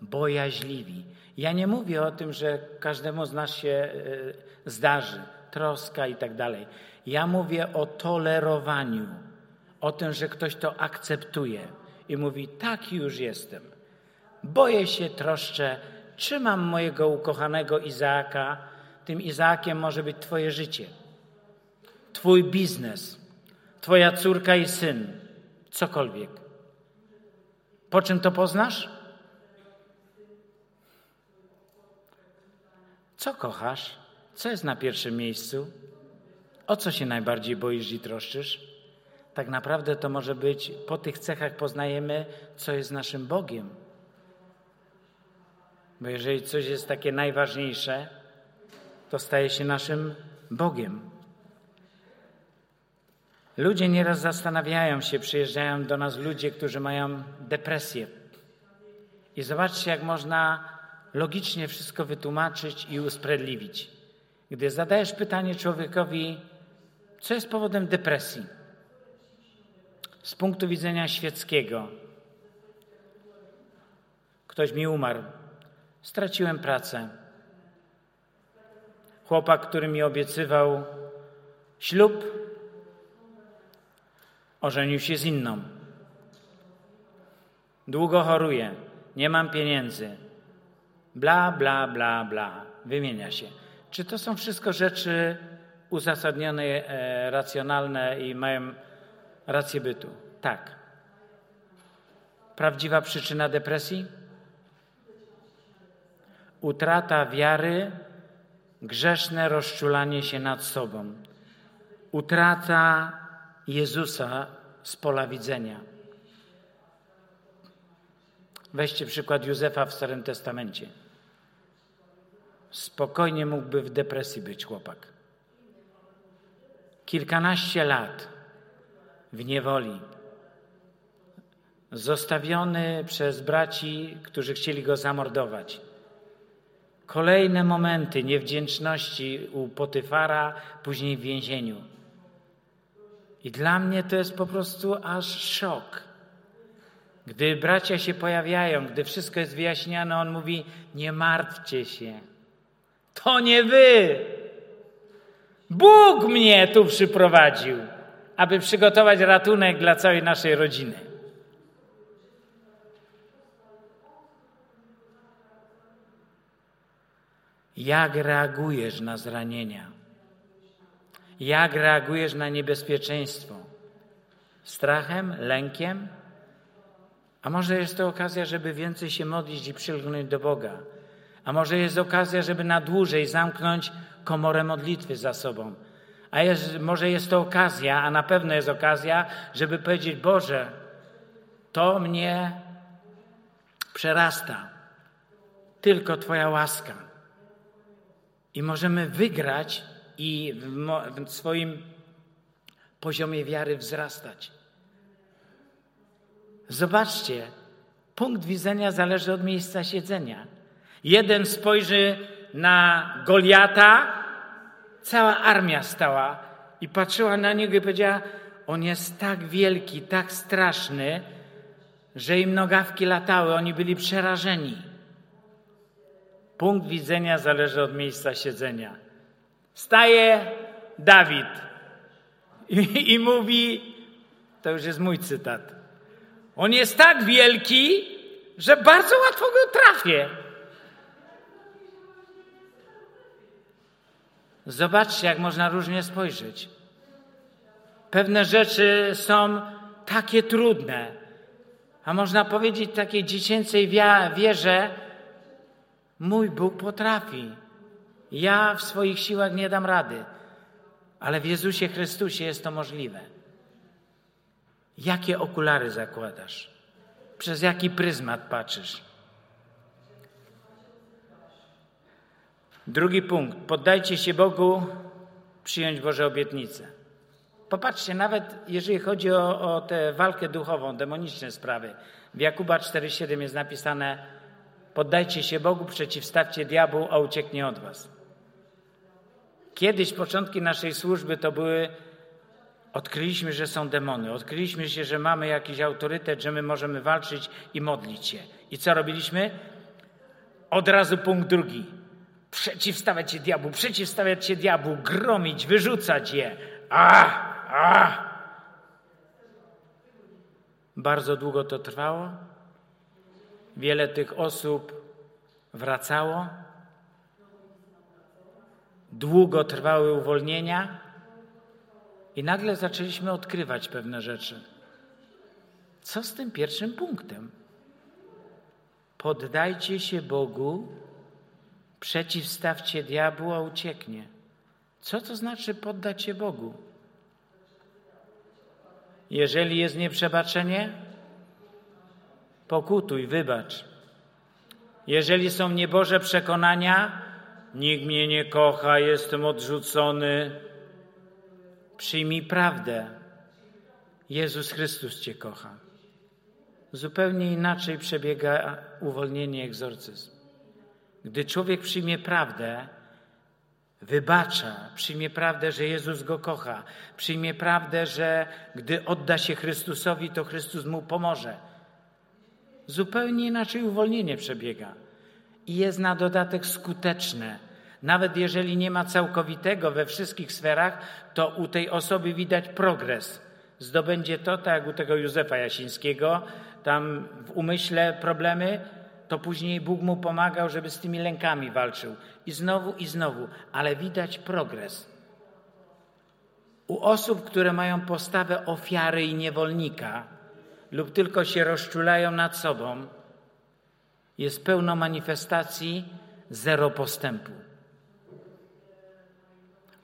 Bojaźliwi. Ja nie mówię o tym, że każdemu z nas się e, zdarzy troska i tak dalej. Ja mówię o tolerowaniu, o tym, że ktoś to akceptuje i mówi: Tak już jestem. Boję się, troszczę, trzymam mojego ukochanego Izaaka. Tym Izaakiem może być Twoje życie, Twój biznes, Twoja córka i syn, cokolwiek. Po czym to poznasz? Co kochasz? Co jest na pierwszym miejscu? O co się najbardziej boisz i troszczysz? Tak naprawdę to może być, po tych cechach poznajemy, co jest naszym Bogiem. Bo jeżeli coś jest takie najważniejsze, to staje się naszym Bogiem. Ludzie nieraz zastanawiają się, przyjeżdżają do nas ludzie, którzy mają depresję. I zobaczcie, jak można logicznie wszystko wytłumaczyć i usprawiedliwić. Gdy zadajesz pytanie człowiekowi, co jest powodem depresji? Z punktu widzenia świeckiego. Ktoś mi umarł, straciłem pracę. Chłopak, który mi obiecywał ślub, ożenił się z inną. Długo choruję, nie mam pieniędzy. Bla, bla, bla, bla. Wymienia się. Czy to są wszystko rzeczy uzasadnione, e, racjonalne i mają rację bytu? Tak. Prawdziwa przyczyna depresji? Utrata wiary, grzeszne rozczulanie się nad sobą. Utrata Jezusa z pola widzenia. Weźcie przykład Józefa w Starym Testamencie. Spokojnie mógłby w depresji być chłopak. Kilkanaście lat w niewoli, zostawiony przez braci, którzy chcieli go zamordować. Kolejne momenty niewdzięczności u Potyfara, później w więzieniu. I dla mnie to jest po prostu aż szok. Gdy bracia się pojawiają, gdy wszystko jest wyjaśniane, on mówi: Nie martwcie się. To nie wy. Bóg mnie tu przyprowadził, aby przygotować ratunek dla całej naszej rodziny. Jak reagujesz na zranienia? Jak reagujesz na niebezpieczeństwo? Strachem, lękiem, A może jest to okazja, żeby więcej się modlić i przylgnąć do Boga. A może jest okazja, żeby na dłużej zamknąć komorę modlitwy za sobą. A jest, może jest to okazja, a na pewno jest okazja, żeby powiedzieć: Boże, to mnie przerasta. Tylko Twoja łaska. I możemy wygrać i w, swoim poziomie wiary wzrastać. Zobaczcie, punkt widzenia zależy od miejsca siedzenia. Jeden spojrzy na Goliata, cała armia stała i patrzyła na niego i powiedziała: On jest tak wielki, tak straszny, że im nogawki latały, oni byli przerażeni. Punkt widzenia zależy od miejsca siedzenia. Staje Dawid i, i mówi: To już jest mój cytat. On jest tak wielki, że bardzo łatwo go trafię. Zobaczcie, jak można różnie spojrzeć. Pewne rzeczy są takie trudne, a można powiedzieć takiej dziecięcej wierze, mój Bóg potrafi. Ja w swoich siłach nie dam rady, ale w Jezusie Chrystusie jest to możliwe. Jakie okulary zakładasz? Przez jaki pryzmat patrzysz? Drugi punkt. Poddajcie się Bogu, przyjąć Boże obietnice. Popatrzcie, nawet jeżeli chodzi o, o tę walkę duchową, demoniczne sprawy. W Jakuba 4,7 jest napisane poddajcie się Bogu, przeciwstawcie diabłu, a ucieknie od was. Kiedyś początki naszej służby to były Odkryliśmy, że są demony, odkryliśmy się, że mamy jakiś autorytet, że my możemy walczyć i modlić się. I co robiliśmy? Od razu punkt drugi. Przeciwstawiać się diabłu, przeciwstawiać się diabłu, gromić, wyrzucać je. A, a. Bardzo długo to trwało. Wiele tych osób wracało. Długo trwały uwolnienia. I nagle zaczęliśmy odkrywać pewne rzeczy. Co z tym pierwszym punktem? Poddajcie się Bogu, przeciwstawcie diabłu, a ucieknie. Co to znaczy poddać się Bogu? Jeżeli jest nieprzebaczenie, pokutuj, wybacz. Jeżeli są nieboże przekonania, nikt mnie nie kocha, jestem odrzucony, Przyjmij prawdę. Jezus Chrystus Cię kocha. Zupełnie inaczej przebiega uwolnienie egzorcyzm. Gdy człowiek przyjmie prawdę, wybacza, przyjmie prawdę, że Jezus go kocha, przyjmie prawdę, że gdy odda się Chrystusowi, to Chrystus mu pomoże. Zupełnie inaczej uwolnienie przebiega i jest na dodatek skuteczne nawet jeżeli nie ma całkowitego we wszystkich sferach, to u tej osoby widać progres. Zdobędzie to, tak jak u tego Józefa Jasińskiego, tam w umyśle problemy, to później Bóg mu pomagał, żeby z tymi lękami walczył. I znowu, i znowu, ale widać progres. U osób, które mają postawę ofiary i niewolnika lub tylko się rozczulają nad sobą, jest pełno manifestacji, zero postępu.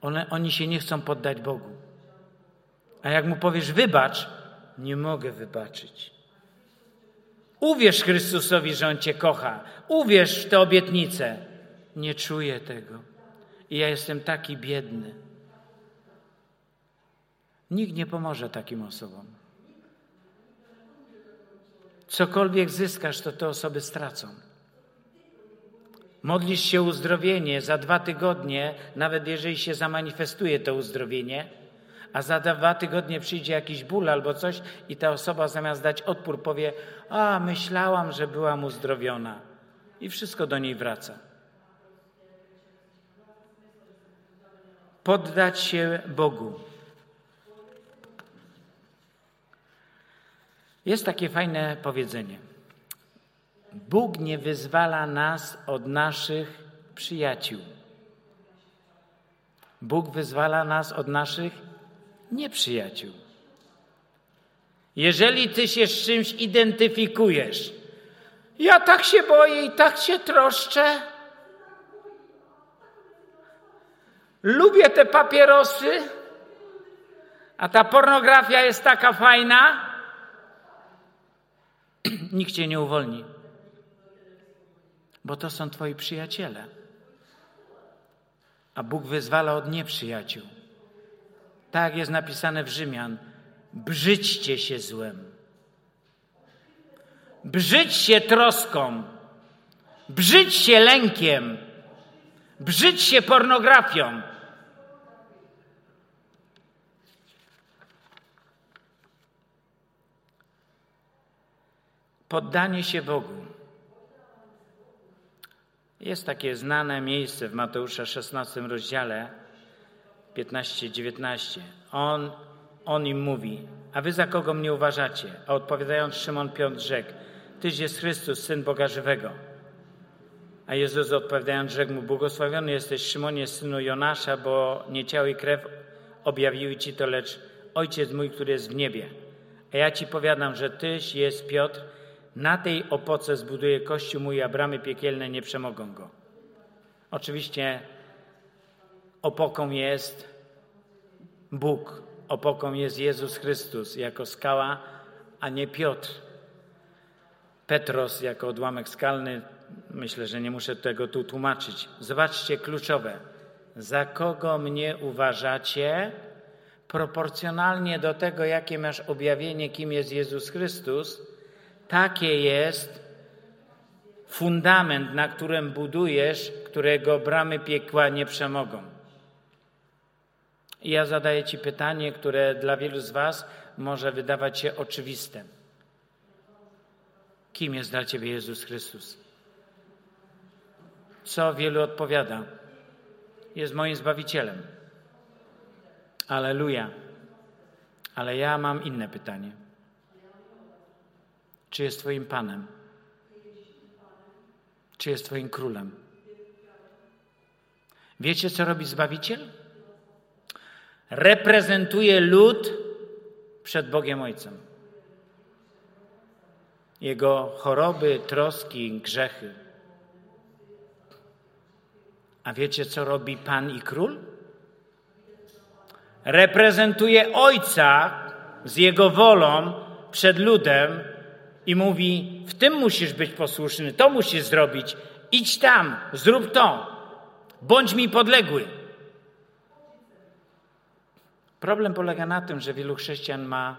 One, oni się nie chcą poddać Bogu. A jak mu powiesz, wybacz, nie mogę wybaczyć. Uwierz Chrystusowi, że On Cię kocha. Uwierz w tę obietnicę. Nie czuję tego. I ja jestem taki biedny. Nikt nie pomoże takim osobom. Cokolwiek zyskasz, to te osoby stracą. Modlisz się o uzdrowienie, za dwa tygodnie, nawet jeżeli się zamanifestuje to uzdrowienie, a za dwa tygodnie przyjdzie jakiś ból albo coś i ta osoba zamiast dać odpór powie, a myślałam, że byłam uzdrowiona. I wszystko do niej wraca. Poddać się Bogu. Jest takie fajne powiedzenie. Bóg nie wyzwala nas od naszych przyjaciół. Bóg wyzwala nas od naszych nieprzyjaciół. Jeżeli ty się z czymś identyfikujesz, ja tak się boję i tak się troszczę. Lubię te papierosy, a ta pornografia jest taka fajna. Nikt cię nie uwolni, bo to są twoi przyjaciele. A Bóg wyzwala od nieprzyjaciół. Tak jest napisane w Rzymian. Brzydźcie się złem. Brzydź się troską. Brzydź się lękiem. Brzydź się pornografią. Poddanie się Bogu. Jest takie znane miejsce w Mateusza 16 rozdziale 15-19. On, on im mówi, a wy za kogo mnie uważacie? A odpowiadając Szymon Piotr rzekł, Tyś jest Chrystus, Syn Boga Żywego. A Jezus odpowiadając rzekł mu, błogosławiony jesteś Szymonie, synu Jonasza, bo nie ciało i krew objawiły ci to, lecz Ojciec mój, który jest w niebie. A ja ci powiadam, że Tyś jest Piotr, na tej opoce zbuduje Kościół mój, a bramy piekielne nie przemogą go. Oczywiście opoką jest Bóg, opoką jest Jezus Chrystus jako skała, a nie Piotr. Petros jako odłamek skalny, myślę, że nie muszę tego tu tłumaczyć. Zobaczcie kluczowe. Za kogo mnie uważacie? Proporcjonalnie do tego, jakie masz objawienie, kim jest Jezus Chrystus, takie jest fundament, na którym budujesz, którego bramy piekła nie przemogą. I ja zadaję Ci pytanie, które dla wielu z Was może wydawać się oczywiste. Kim jest dla Ciebie Jezus Chrystus? Co wielu odpowiada? Jest moim Zbawicielem. Aleluja. Ale ja mam inne pytanie. Czy jest Twoim Panem? Czy jest Twoim Królem? Wiecie, co robi Zbawiciel? Reprezentuje lud przed Bogiem Ojcem. Jego choroby, troski, grzechy. A wiecie, co robi Pan i Król? Reprezentuje Ojca z Jego wolą przed ludem i mówi: W tym musisz być posłuszny, to musisz zrobić, idź tam, zrób to, bądź mi podległy. Problem polega na tym, że wielu chrześcijan ma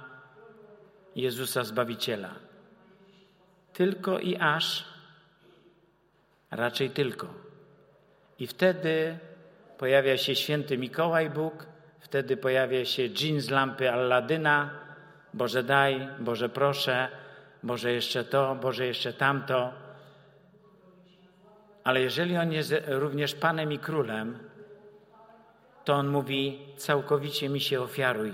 Jezusa Zbawiciela. Tylko i aż, raczej tylko. I wtedy pojawia się święty Mikołaj Bóg, wtedy pojawia się dżin z lampy Alladyna, Boże daj, Boże proszę, Boże jeszcze to, Boże jeszcze tamto. Ale jeżeli On jest również Panem i Królem, to On mówi, całkowicie mi się ofiaruj.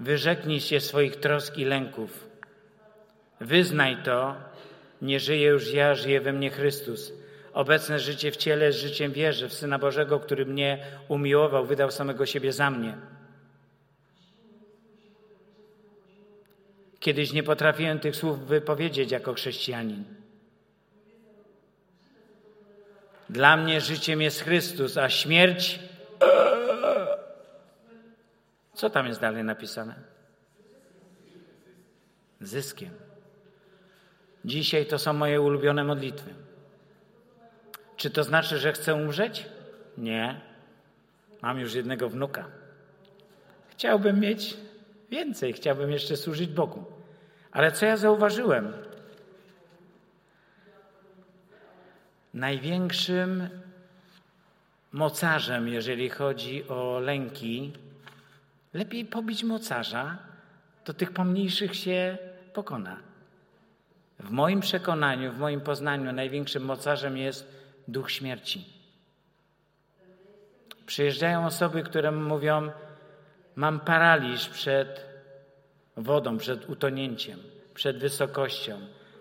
Wyrzeknij się swoich trosk i lęków. Wyznaj to, nie żyję już ja, żyje we mnie Chrystus. Obecne życie w ciele jest życiem wierzy w Syna Bożego, który mnie umiłował, wydał samego siebie za mnie. Kiedyś nie potrafiłem tych słów wypowiedzieć jako chrześcijanin. Dla mnie życiem jest Chrystus, a śmierć. Co tam jest dalej napisane? Zyskiem. Dzisiaj to są moje ulubione modlitwy. Czy to znaczy, że chcę umrzeć? Nie. Mam już jednego wnuka. Chciałbym mieć więcej, chciałbym jeszcze służyć Bogu. Ale co ja zauważyłem? Największym mocarzem, jeżeli chodzi o lęki, lepiej pobić mocarza, to tych pomniejszych się pokona. W moim przekonaniu, w moim poznaniu największym mocarzem jest duch śmierci. Przyjeżdżają osoby, które mówią: Mam paraliż przed wodą, przed utonięciem, przed wysokością,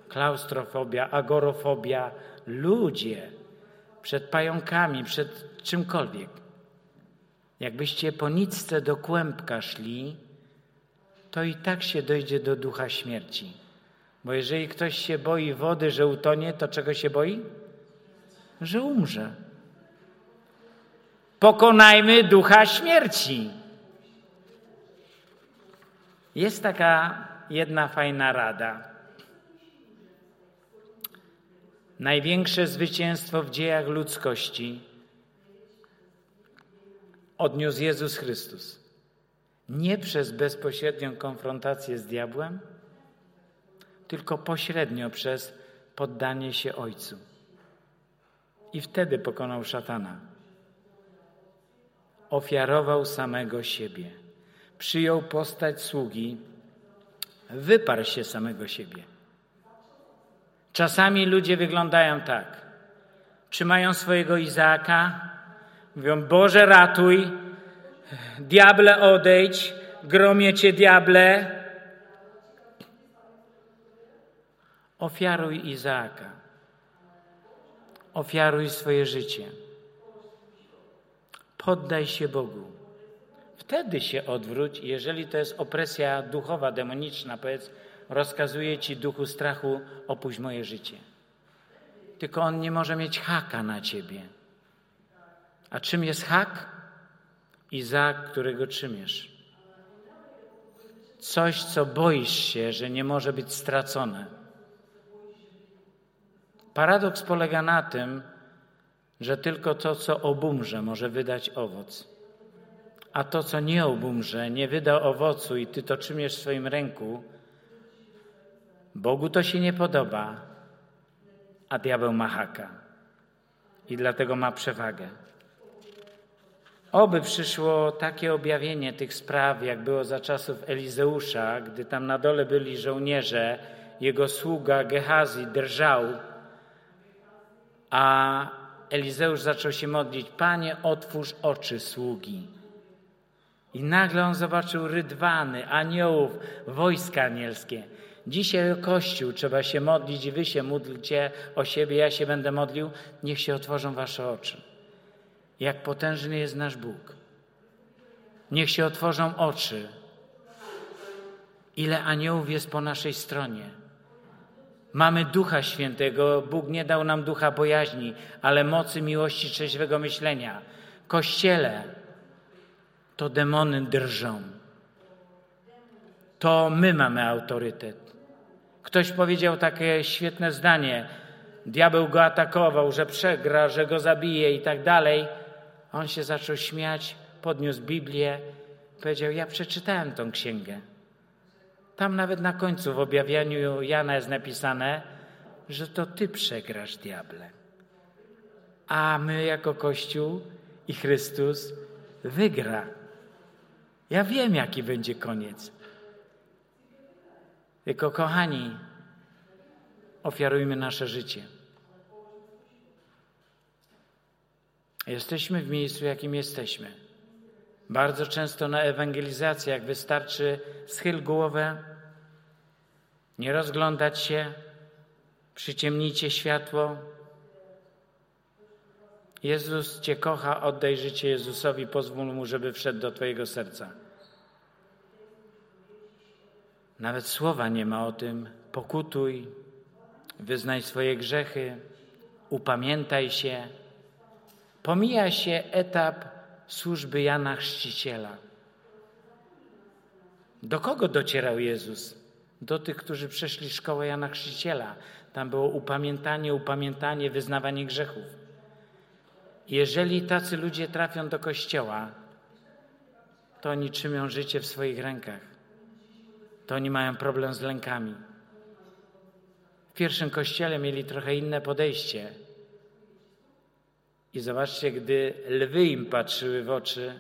klaustrofobia, agorofobia, ludzie, przed pająkami, przed czymkolwiek. Jakbyście po nicce do kłębka szli, to i tak się dojdzie do ducha śmierci. Bo jeżeli ktoś się boi wody, że utonie, to czego się boi? Że umrze. Pokonajmy ducha śmierci. Jest taka jedna fajna rada. Największe zwycięstwo w dziejach ludzkości odniósł Jezus Chrystus. Nie przez bezpośrednią konfrontację z diabłem, tylko pośrednio przez poddanie się Ojcu. I wtedy pokonał szatana. Ofiarował samego siebie. Przyjął postać sługi, wyparł się samego siebie. Czasami ludzie wyglądają tak. Trzymają swojego Izaaka, mówią: Boże, ratuj, diable, odejdź, gromie cię, diable. Ofiaruj Izaaka. Ofiaruj swoje życie. Poddaj się Bogu. Wtedy się odwróć, jeżeli to jest opresja duchowa, demoniczna, powiedz, rozkazuje ci duchu strachu, opuść moje życie. Tylko on nie może mieć haka na ciebie. A czym jest hak? Izak, którego trzymiesz. Coś, co boisz się, że nie może być stracone. Paradoks polega na tym, że tylko to, co obumrze, może wydać owoc. A to, co nie obumrze, nie wyda owocu i ty to trzymiesz w swoim ręku, Bogu to się nie podoba, a diabeł ma haka. I dlatego ma przewagę. Oby przyszło takie objawienie tych spraw, jak było za czasów Elizeusza, gdy tam na dole byli żołnierze, jego sługa Gehazi drżał, a Elizeusz zaczął się modlić: Panie, otwórz oczy sługi. I nagle on zobaczył rydwany, aniołów, wojska anielskie. Dzisiaj o Kościół trzeba się modlić i wy się módlcie o siebie, ja się będę modlił. Niech się otworzą wasze oczy. Jak potężny jest nasz Bóg. Niech się otworzą oczy. Ile aniołów jest po naszej stronie. Mamy Ducha Świętego. Bóg nie dał nam ducha bojaźni, ale mocy, miłości, trzeźwego myślenia. Kościele to demony drżą. To my mamy autorytet. Ktoś powiedział takie świetne zdanie. Diabeł go atakował, że przegra, że go zabije i tak dalej. On się zaczął śmiać, podniósł Biblię, powiedział: Ja przeczytałem tą księgę. Tam nawet na końcu w objawianiu Jana jest napisane, że to ty przegrasz, diable. A my, jako Kościół i Chrystus, wygra. Ja wiem, jaki będzie koniec. Tylko, kochani, ofiarujmy nasze życie. Jesteśmy w miejscu, jakim jesteśmy. Bardzo często na ewangelizacjach wystarczy schyl głowę, nie rozglądać się, przyciemnijcie światło. Jezus Cię kocha, oddaj życie Jezusowi, pozwól Mu, żeby wszedł do Twojego serca. Nawet słowa nie ma o tym. Pokutuj, wyznaj swoje grzechy, upamiętaj się. Pomija się etap służby Jana Chrzciciela. Do kogo docierał Jezus? Do tych, którzy przeszli szkołę Jana Chrzciciela. Tam było upamiętanie, upamiętanie, wyznawanie grzechów. Jeżeli tacy ludzie trafią do kościoła, to oni trzymią życie w swoich rękach. To oni mają problem z lękami. W pierwszym kościele mieli trochę inne podejście. I zobaczcie, gdy lwy im patrzyły w oczy,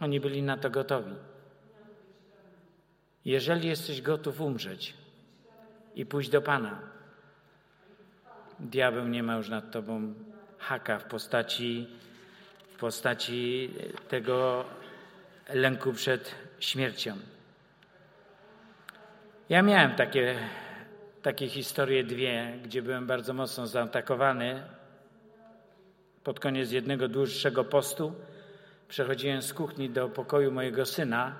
oni byli na to gotowi. Jeżeli jesteś gotów umrzeć i pójść do Pana, diabeł nie ma już nad tobą haka w postaci, w postaci tego lęku przed śmiercią. Ja miałem takie, takie historie dwie, gdzie byłem bardzo mocno zaatakowany pod koniec jednego dłuższego postu. Przechodziłem z kuchni do pokoju mojego syna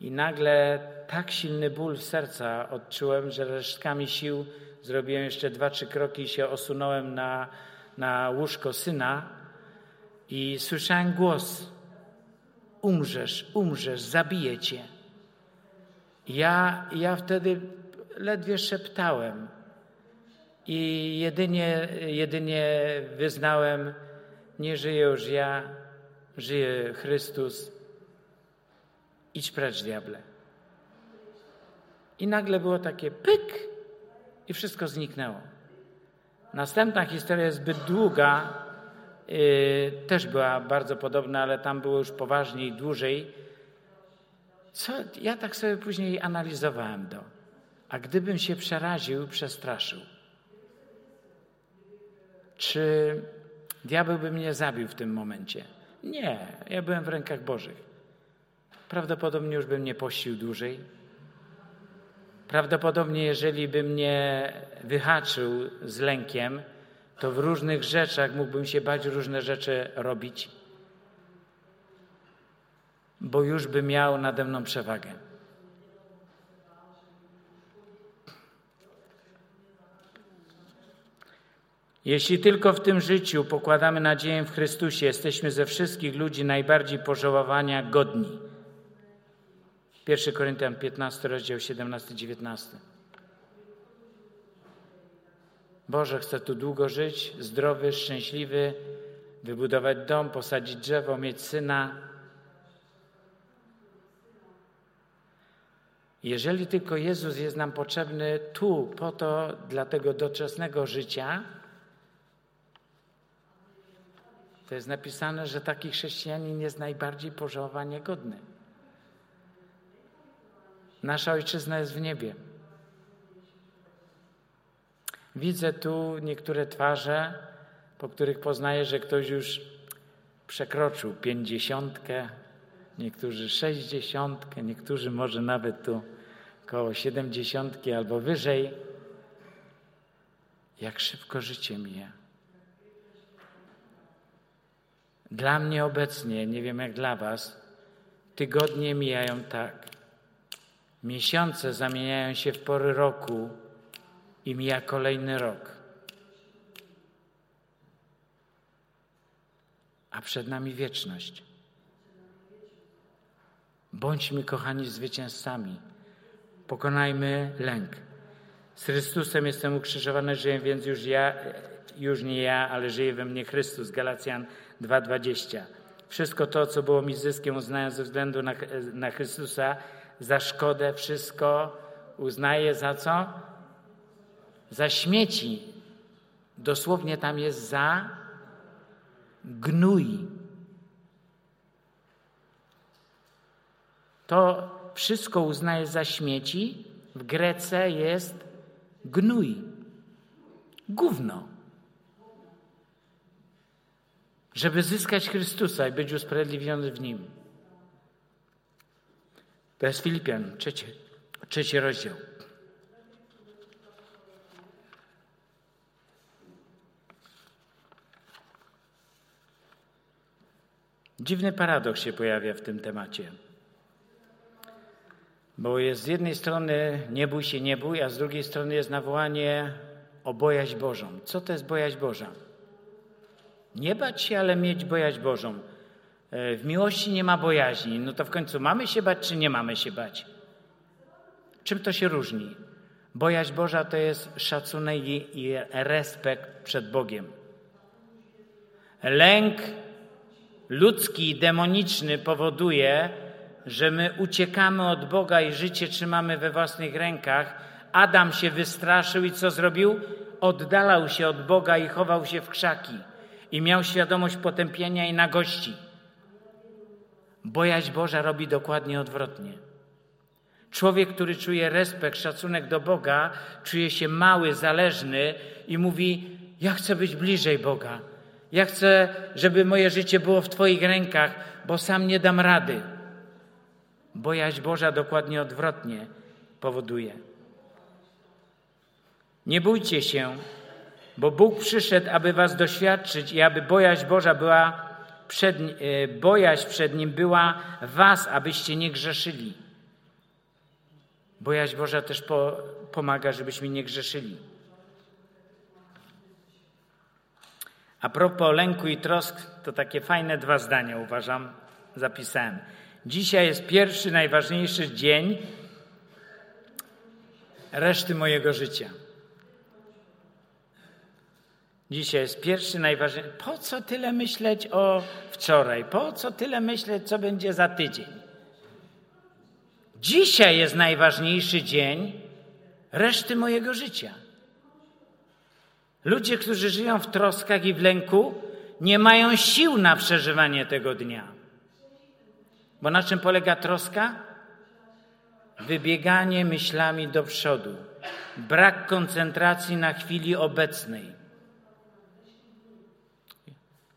I nagle tak silny ból serca odczułem, że resztkami sił zrobiłem jeszcze dwa, trzy kroki i się osunąłem na, na łóżko syna i słyszałem głos: Umrzesz, umrzesz, zabiję cię. Ja, ja wtedy ledwie szeptałem i jedynie, jedynie wyznałem: Nie żyję już ja, żyje Chrystus. Idź precz, diable. I nagle było takie pyk i wszystko zniknęło. Następna historia jest zbyt długa, yy, też była bardzo podobna, ale tam było już poważniej, dłużej. Co, ja tak sobie później analizowałem to. A gdybym się przeraził, przestraszył, czy diabeł by mnie zabił w tym momencie? Nie, ja byłem w rękach Bożych. Prawdopodobnie już bym nie pościł dłużej. Prawdopodobnie, jeżeli by mnie wyhaczył z lękiem, to w różnych rzeczach mógłbym się bać różne rzeczy robić, bo już by miał nade mną przewagę. Jeśli tylko w tym życiu pokładamy nadzieję w Chrystusie, jesteśmy ze wszystkich ludzi najbardziej pożałowania godni. 1 Koryntian 15, rozdział 17-19. Boże, chcę tu długo żyć, zdrowy, szczęśliwy, wybudować dom, posadzić drzewo, mieć syna. Jeżeli tylko Jezus jest nam potrzebny tu, po to, dla tego doczesnego życia, to jest napisane, że taki chrześcijanin jest najbardziej pożałowania godny. Nasza ojczyzna jest w niebie. Widzę tu niektóre twarze, po których poznaję, że ktoś już przekroczył pięćdziesiątkę, niektórzy sześćdziesiątkę, niektórzy może nawet tu koło siedemdziesiątki albo wyżej. Jak szybko życie mija. Dla mnie obecnie, nie wiem jak dla Was, tygodnie mijają tak. Miesiące zamieniają się w pory roku i mija kolejny rok. A przed nami wieczność. Bądźmy, kochani, zwycięzcami. Pokonajmy lęk. Z Chrystusem jestem ukrzyżowany, żyję, więc już ja, już nie ja, ale żyje we mnie Chrystus. Galacjan 2,20. Wszystko to, co było mi zyskiem, uznałem ze względu na, na Chrystusa, za szkodę wszystko uznaje za co? Za śmieci. Dosłownie tam jest za gnój. To wszystko uznaje za śmieci. W Grece jest gnój. Gówno. Żeby zyskać Chrystusa i być usprawiedliwiony w Nim. To jest Filipian, trzeci, trzeci rozdział. Dziwny paradoks się pojawia w tym temacie. Bo jest z jednej strony nie bój się, nie bój, a z drugiej strony jest nawołanie o bojaźń Bożą. Co to jest bojaźń Boża? Nie bać się, ale mieć bojaźń Bożą. E, w miłości nie ma bojaźni. No to w końcu mamy się bać, czy nie mamy się bać? Czym to się różni? Bojaźń Boża to jest szacunek i respekt przed Bogiem. Lęk ludzki, demoniczny powoduje, że my uciekamy od Boga i życie trzymamy we własnych rękach. Adam się wystraszył i co zrobił? Oddalał się od Boga i chował się w krzaki. I miał świadomość potępienia i nagości. Bojaźń Boża robi dokładnie odwrotnie. Człowiek, który czuje respekt, szacunek do Boga, czuje się mały, zależny i mówi: Ja chcę być bliżej Boga. Ja chcę, żeby moje życie było w Twoich rękach, bo sam nie dam rady. Bojaźń Boża dokładnie odwrotnie powoduje. Nie bójcie się, bo Bóg przyszedł, aby Was doświadczyć i aby bojaźń Boża była przed, e, bojaźń przed Nim była was, abyście nie grzeszyli. Bojaźń Boża też po, pomaga, żebyśmy nie grzeszyli. A propos lęku i trosk, to takie fajne dwa zdania uważam, zapisałem. Dzisiaj jest pierwszy, najważniejszy dzień reszty mojego życia. Dzisiaj jest pierwszy, najważniejszy. Po co tyle myśleć o wczoraj? Po co tyle myśleć, co będzie za tydzień? Dzisiaj jest najważniejszy dzień reszty mojego życia. Ludzie, którzy żyją w troskach i w lęku, nie mają sił na przeżywanie tego dnia. Bo na czym polega troska? Wybieganie myślami do przodu, brak koncentracji na chwili obecnej.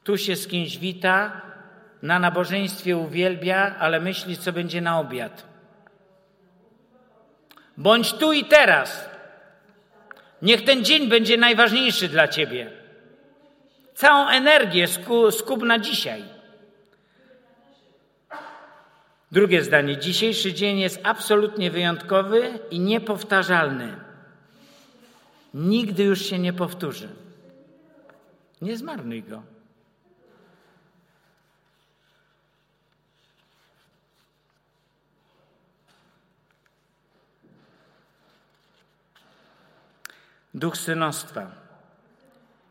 Tu się z kimś wita, na nabożeństwie uwielbia, ale myśli, co będzie na obiad. Bądź tu i teraz. Niech ten dzień będzie najważniejszy dla Ciebie. Całą energię skup na dzisiaj. Drugie zdanie. Dzisiejszy dzień jest absolutnie wyjątkowy i niepowtarzalny. Nigdy już się nie powtórzy. Nie zmarnuj go. Duch synostwa.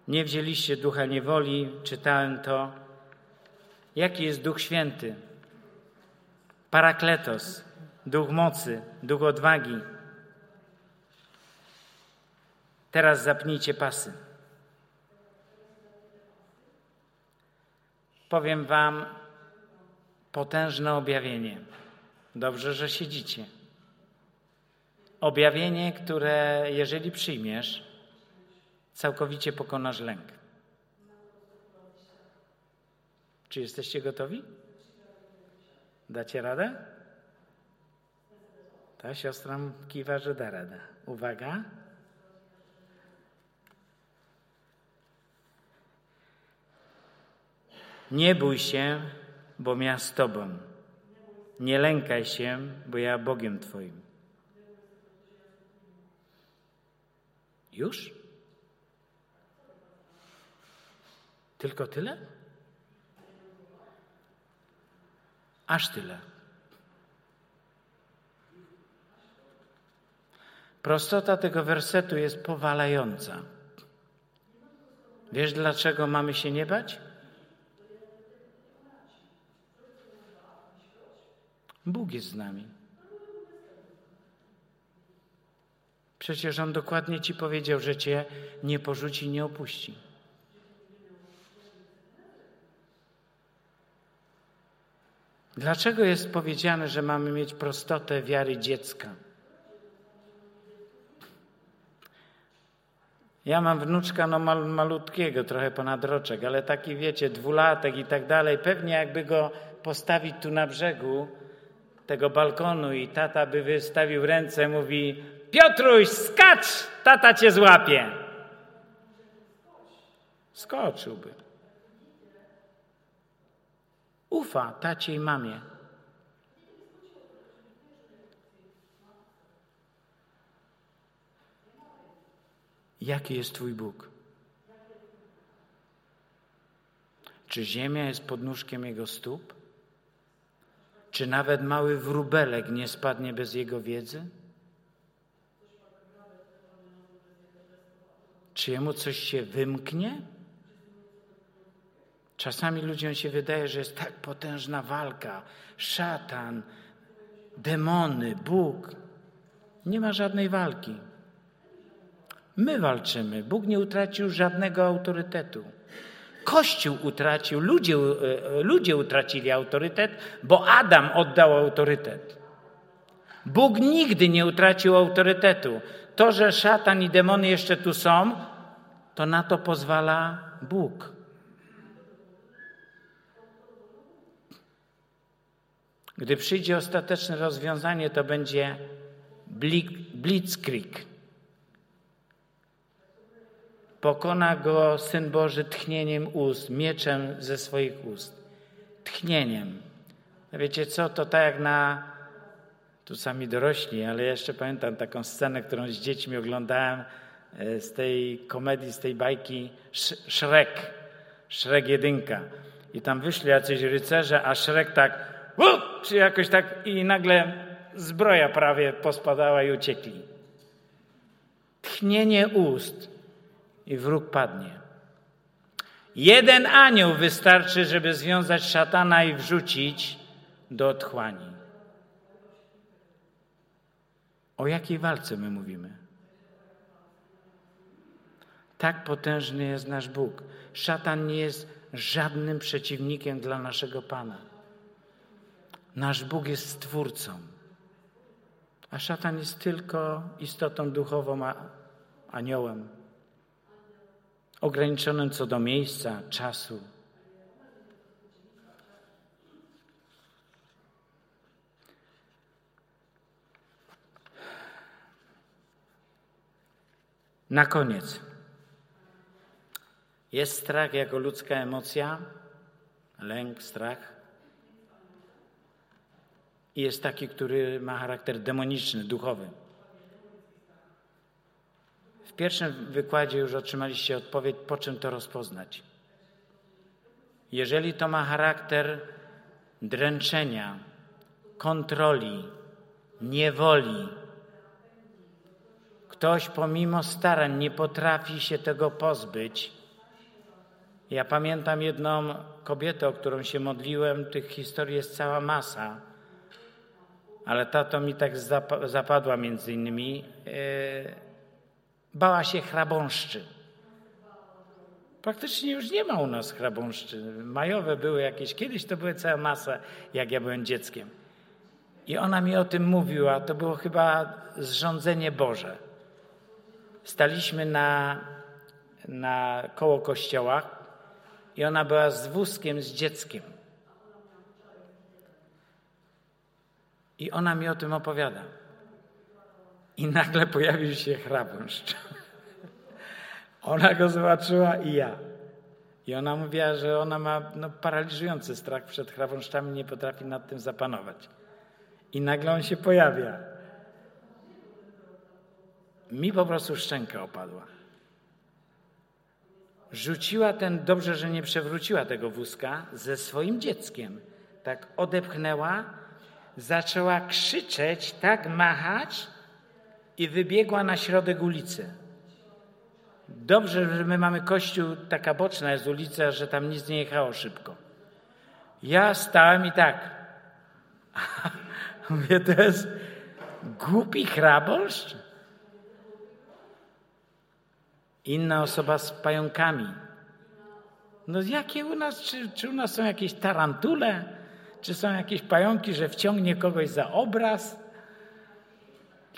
Nie wzięliście ducha niewoli, czytałem to. Jaki jest Duch Święty? Parakletos, duch mocy, duch odwagi. Teraz zapnijcie pasy. Powiem Wam potężne objawienie. Dobrze, że siedzicie. Objawienie, które jeżeli przyjmiesz, całkowicie pokonasz lęk. Czy jesteście gotowi? Dacie radę? Ta siostra kiwa, że da radę. Uwaga. Nie bój się, bo ja z Tobą. Nie lękaj się, bo ja Bogiem Twoim. Już? Tylko tyle? Aż tyle. Prostota tego wersetu jest powalająca. Wiesz, dlaczego mamy się nie bać? Bóg jest z nami. Przecież On dokładnie Ci powiedział, że Cię nie porzuci, nie opuści. Dlaczego jest powiedziane, że mamy mieć prostotę wiary dziecka? Ja mam wnuczka no mal, malutkiego, trochę ponad roczek, ale taki wiecie, dwulatek i tak dalej. Pewnie jakby go postawić tu na brzegu tego balkonu i tata by wystawił ręce, mówi Piotruś, skacz, tata cię złapie. Skoczyłby. Ufa tacie i mamie. Jaki jest Twój Bóg? Czy ziemia jest pod nóżkiem Jego stóp? Czy nawet mały wróbelek nie spadnie bez Jego wiedzy? Czy Jemu coś się wymknie? Czasami ludziom się wydaje, że jest tak potężna walka. Szatan, demony, Bóg. Nie ma żadnej walki. My walczymy. Bóg nie utracił żadnego autorytetu. Kościół utracił, ludzie, e, ludzie utracili autorytet, bo Adam oddał autorytet. Bóg nigdy nie utracił autorytetu. To, że szatan i demony jeszcze tu są, to na to pozwala Bóg. Gdy przyjdzie ostateczne rozwiązanie, to będzie blitzkrieg. Pokona go Syn Boży tchnieniem ust, mieczem ze swoich ust. Tchnieniem. Wiecie co, to tak jak na tu sami dorośli, ale jeszcze pamiętam taką scenę, którą z dziećmi oglądałem e, z tej komedii, z tej bajki Szrek, Szrek jedynka. I tam wyszli jacyś rycerze, a Szrek tak, czy jakoś tak i nagle zbroja prawie pospadała i uciekli. Tchnienie ust i wróg padnie. Jeden anioł wystarczy, żeby związać szatana i wrzucić do otchłani. O jakiej walce my mówimy? Tak potężny jest nasz Bóg. Szatan nie jest żadnym przeciwnikiem dla naszego Pana. Nasz Bóg jest stwórcą, a szatan jest tylko istotą duchową, aniołem, ograniczonym co do miejsca, czasu. Na koniec. Jest strach jako ludzka emocja, lęk, strach. I jest taki, który ma charakter demoniczny, duchowy. W pierwszym wykładzie już otrzymaliście odpowiedź, po czym to rozpoznać. Jeżeli to ma charakter dręczenia, kontroli, niewoli, ktoś pomimo starań nie potrafi się tego pozbyć. Ja pamiętam jedną kobietę, o którą się modliłem, tych historii jest cała masa, ale ta to mi tak zapadła między innymi. E, bała się chrabąszczy. Praktycznie już nie ma u nas chrabąszczy. Majowe były jakieś, kiedyś to były cała masa, jak ja byłem dzieckiem. I ona mi o tym mówiła, to było chyba zrządzenie Boże. Staliśmy na, na koło kościoła i ona była z wózkiem, z dzieckiem. I ona mi o tym opowiada. I nagle pojawił się chrabąszcz. Ona go zobaczyła i ja. I ona mówiła, że ona ma no, paraliżujący strach przed chrabąszczami, nie potrafi nad tym zapanować. I nagle on się pojawia. Mi po prostu szczęka opadła. Rzuciła ten, dobrze, że nie przewróciła tego wózka, ze swoim dzieckiem. Tak odepchnęła, zaczęła krzyczeć, tak machać i wybiegła na środek ulicy. Dobrze, że my mamy kościół, taka boczna jest ulica, że tam nic nie jechało szybko. Ja stałem i tak. Mówię, to jest głupi chrabąszcz? Inna osoba z pająkami. No jakie u nas, czy, czy u nas są jakieś tarantule? Czy są jakieś pająki, że wciągnie kogoś za obraz?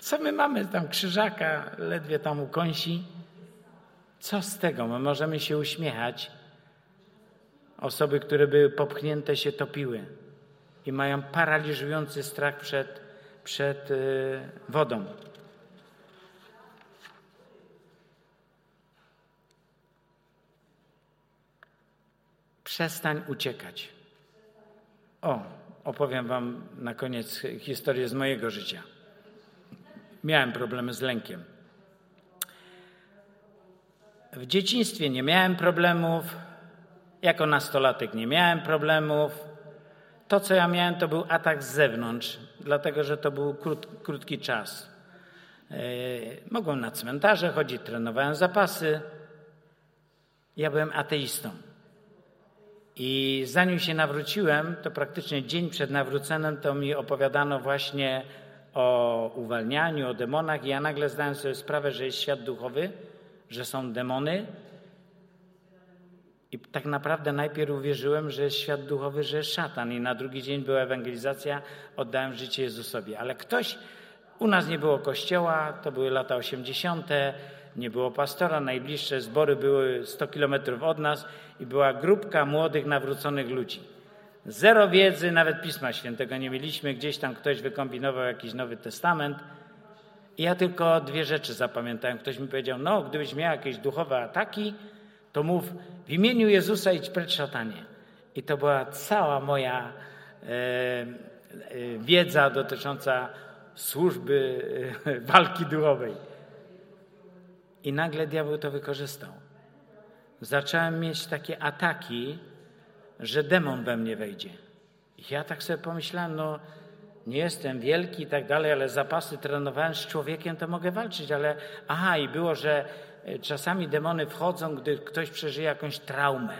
Co my mamy tam krzyżaka, ledwie tam ukąsi? Co z tego? My możemy się uśmiechać. Osoby, które były popchnięte, się topiły i mają paraliżujący strach przed, przed yy, wodą. Przestań uciekać. O, opowiem Wam na koniec historię z mojego życia. Miałem problemy z lękiem. W dzieciństwie nie miałem problemów, jako nastolatek nie miałem problemów. To, co ja miałem, to był atak z zewnątrz, dlatego że to był krót, krótki czas. Yy, mogłem na cmentarze chodzić, trenowałem zapasy. Ja byłem ateistą. I zanim się nawróciłem, to praktycznie dzień przed nawróceniem, to mi opowiadano właśnie o uwalnianiu, o demonach, i ja nagle zdałem sobie sprawę, że jest świat duchowy, że są demony. I tak naprawdę najpierw uwierzyłem, że jest świat duchowy, że jest szatan, i na drugi dzień była ewangelizacja, oddałem życie Jezusowi. Ale ktoś, u nas nie było kościoła, to były lata 80., nie było pastora, najbliższe zbory były 100 kilometrów od nas i była grupka młodych, nawróconych ludzi. Zero wiedzy, nawet Pisma Świętego nie mieliśmy, gdzieś tam ktoś wykombinował jakiś Nowy Testament. I ja tylko dwie rzeczy zapamiętałem. Ktoś mi powiedział, no gdybyś miał jakieś duchowe ataki, to mów w imieniu Jezusa idź precz szatanie. I to była cała moja e, e, wiedza dotycząca służby walki duchowej. I nagle diabeł to wykorzystał. Zacząłem mieć takie ataki, że demon we mnie wejdzie. I ja tak sobie pomyślałem, no nie jestem wielki i tak dalej, ale zapasy trenowałem z człowiekiem, to mogę walczyć, ale aha, i było, że e, czasami demony wchodzą, gdy ktoś przeżyje jakąś traumę.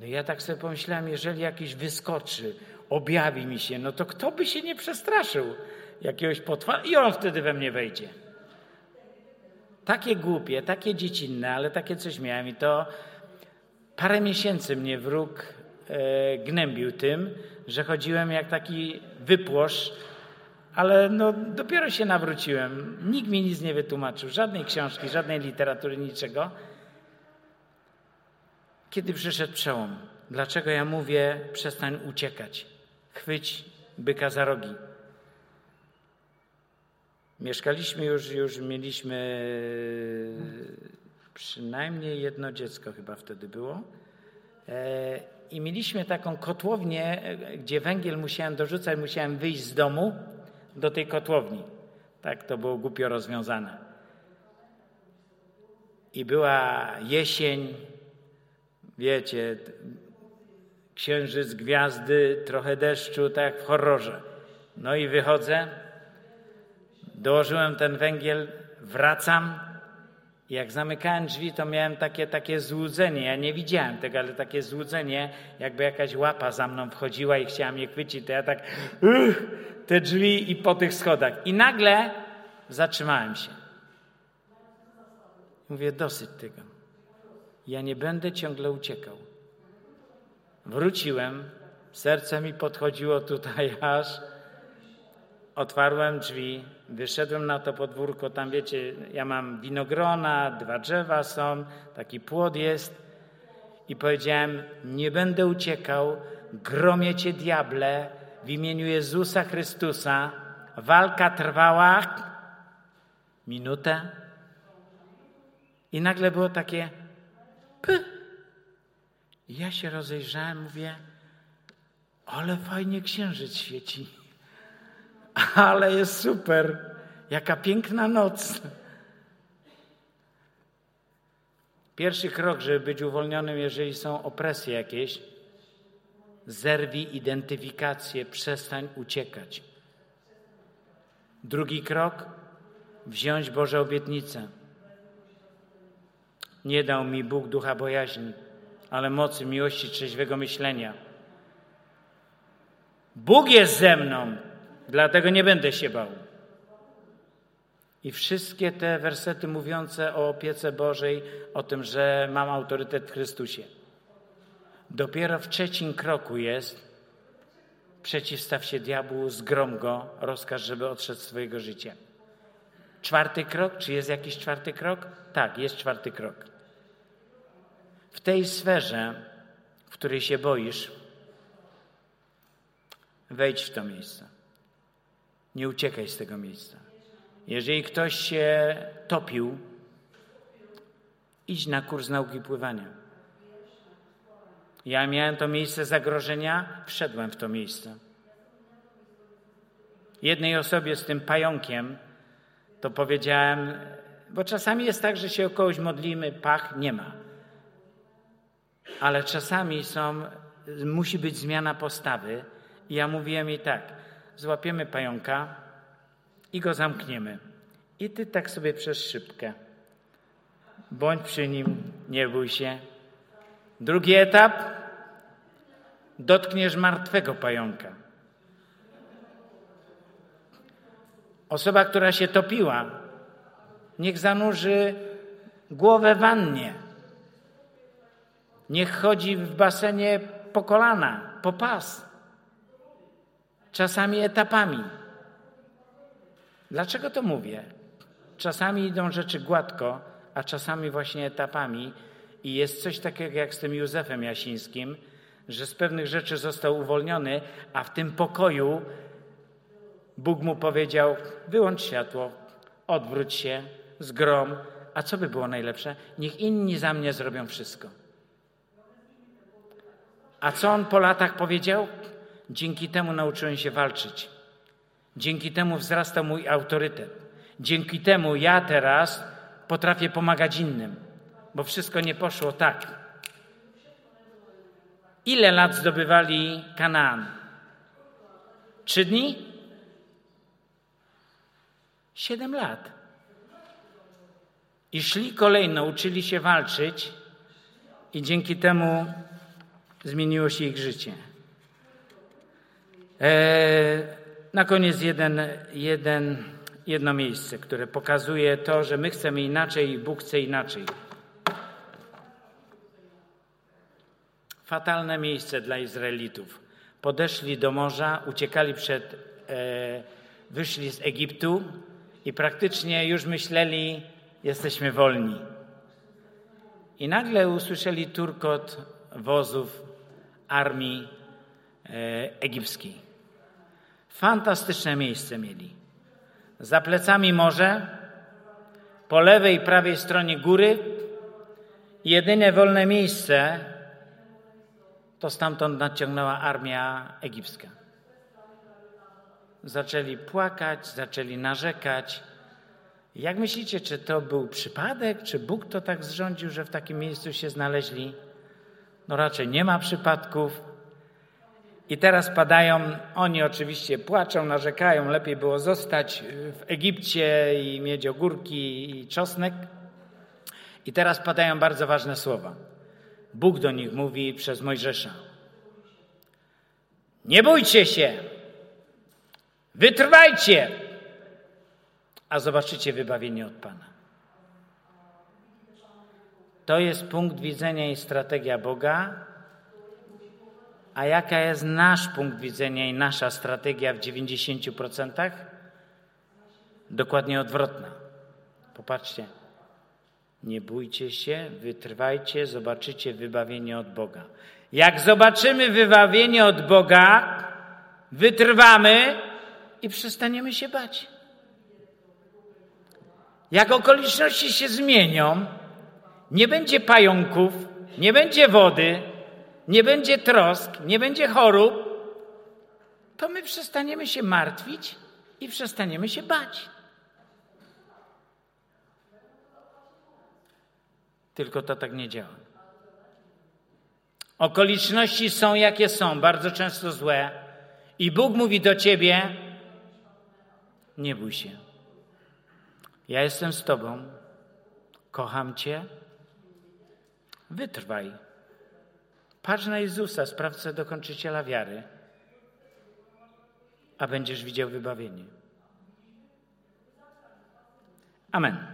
No ja tak sobie pomyślałem, jeżeli jakiś wyskoczy, objawi mi się, no to kto by się nie przestraszył jakiegoś potwora i on wtedy we mnie wejdzie. Takie głupie, takie dziecinne, ale takie coś miałem i to parę miesięcy mnie wróg e, gnębił tym, że chodziłem jak taki wypłosz, ale no, dopiero się nawróciłem. Nikt mi nic nie wytłumaczył, żadnej książki, żadnej literatury, niczego. Kiedy przyszedł przełom? Dlaczego ja mówię, przestań uciekać, chwyć byka za rogi? Mieszkaliśmy już, już mieliśmy przynajmniej jedno dziecko chyba wtedy było. E, I mieliśmy taką kotłownię, e, gdzie węgiel musiałem dorzucać, musiałem wyjść z domu do tej kotłowni. Tak to było głupio rozwiązane. I była jesień, wiecie, księżyc, gwiazdy, trochę deszczu, tak w horrorze. No i wychodzę, dołożyłem ten węgiel, wracam. I jak zamykałem drzwi, to miałem takie, takie złudzenie. Ja nie widziałem tego, ale takie złudzenie, jakby jakaś łapa za mną wchodziła i chciała mnie chwycić. To ja tak uch, te drzwi i po tych schodach. I nagle zatrzymałem się. Mówię, dosyć tego. Ja nie będę ciągle uciekał. Wróciłem, serce mi podchodziło tutaj aż. Otwarłem drzwi, wyszedłem na to podwórko, tam wiecie, ja mam winogrona, dwa drzewa są, taki płot jest i powiedziałem, nie będę uciekał, gromie cię diable w imieniu Jezusa Chrystusa. Walka trwała minutę i nagle było takie py. I ja się rozejrzałem, mówię, ale fajnie księżyc świeci. Ale jest super. Jaka piękna noc. Pierwszy krok, żeby być uwolnionym, jeżeli są opresje jakieś, zerwij identyfikację, przestań uciekać. Drugi krok, wziąć Boże obietnice. Nie dał mi Bóg ducha bojaźni, ale mocy, miłości, trzeźwego myślenia. Bóg jest ze mną, dlatego nie będę się bał. I wszystkie te wersety mówiące o opiece Bożej, o tym, że mam autorytet w Chrystusie. Dopiero w trzecim kroku jest przeciwstaw się diabłu, zgrom go, rozkaż, żeby odszedł z swojego życia. Czwarty krok, czy jest jakiś czwarty krok? Tak, jest czwarty krok. W tej sferze, w której się boisz, wejdź w to miejsce. Nie uciekaj z tego miejsca. Jeżeli ktoś się topił, idź na kurs nauki pływania. Ja miałem to miejsce zagrożenia, wszedłem w to miejsce. Jednej osobie z tym pająkiem to powiedziałem, bo czasami jest tak, że się o kogoś modlimy, pach, nie ma. Ale czasami są, musi być zmiana postawy. I ja mówiłem jej tak, złapiemy pająka, i go zamkniemy. I ty tak sobie przez szybkę. Bądź przy nim, nie bój się. Drugi etap. Dotkniesz martwego pająka. Osoba, która się topiła, niech zanurzy głowę w wannie. Niech chodzi w basenie po kolana, po pas. Czasami etapami. Dlaczego to mówię? Czasami idą rzeczy gładko, a czasami właśnie etapami. I jest coś takiego jak z tym Józefem Jasińskim, że z pewnych rzeczy został uwolniony, a w tym pokoju Bóg mu powiedział: wyłącz światło, odwróć się, zgrom. A co by było najlepsze? Niech inni za mnie zrobią wszystko. A co on po latach powiedział? Dzięki temu nauczyłem się walczyć. Dzięki temu wzrasta mój autorytet. Dzięki temu ja teraz potrafię pomagać innym, bo wszystko nie poszło tak. Ile lat zdobywali Kanaan? Trzy dni? Siedem lat. I szli kolejno, uczyli się walczyć, i dzięki temu zmieniło się ich życie. Eee, na koniec jeden, jeden, jedno miejsce, które pokazuje to, że my chcemy inaczej i Bóg chce inaczej. Fatalne miejsce dla Izraelitów. Podeszli do morza, uciekali przed, e, wyszli z Egiptu i praktycznie już myśleli, jesteśmy wolni. I nagle usłyszeli turkot wozów armii e, egipskiej. Fantastyczne miejsce mieli. Za plecami morze, po lewej i prawej stronie góry. Jedyne wolne miejsce to stamtąd nadciągnęła armia egipska. Zaczęli płakać, zaczęli narzekać. Jak myślicie, czy to był przypadek, czy Bóg to tak zrządził, że w takim miejscu się znaleźli? No raczej nie ma przypadków. I teraz padają, oni oczywiście płaczą, narzekają, lepiej było zostać w Egipcie i mieć ogórki i czosnek. I teraz padają bardzo ważne słowa. Bóg do nich mówi przez Mojżesza. Nie bójcie się, wytrwajcie, a zobaczycie wybawienie od Pana. To jest punkt widzenia i strategia Boga. A jaka jest nasz punkt widzenia i nasza strategia w 90%? Dokładnie odwrotna. Popatrzcie. Nie bójcie się, wytrwajcie, zobaczycie wybawienie od Boga. Jak zobaczymy wybawienie od Boga, wytrwamy i przestaniemy się bać. Jak okoliczności się zmienią, nie będzie pająków, nie będzie wody, nie będzie trosk, nie będzie chorób, to my przestaniemy się martwić i przestaniemy się bać. Tylko to tak nie działa. Okoliczności są jakie są, bardzo często złe, i Bóg mówi do ciebie: Nie bój się. Ja jestem z Tobą, kocham Cię, wytrwaj. Patrz na Jezusa, sprawcę dokończyciela wiary, a będziesz widział wybawienie. Amen.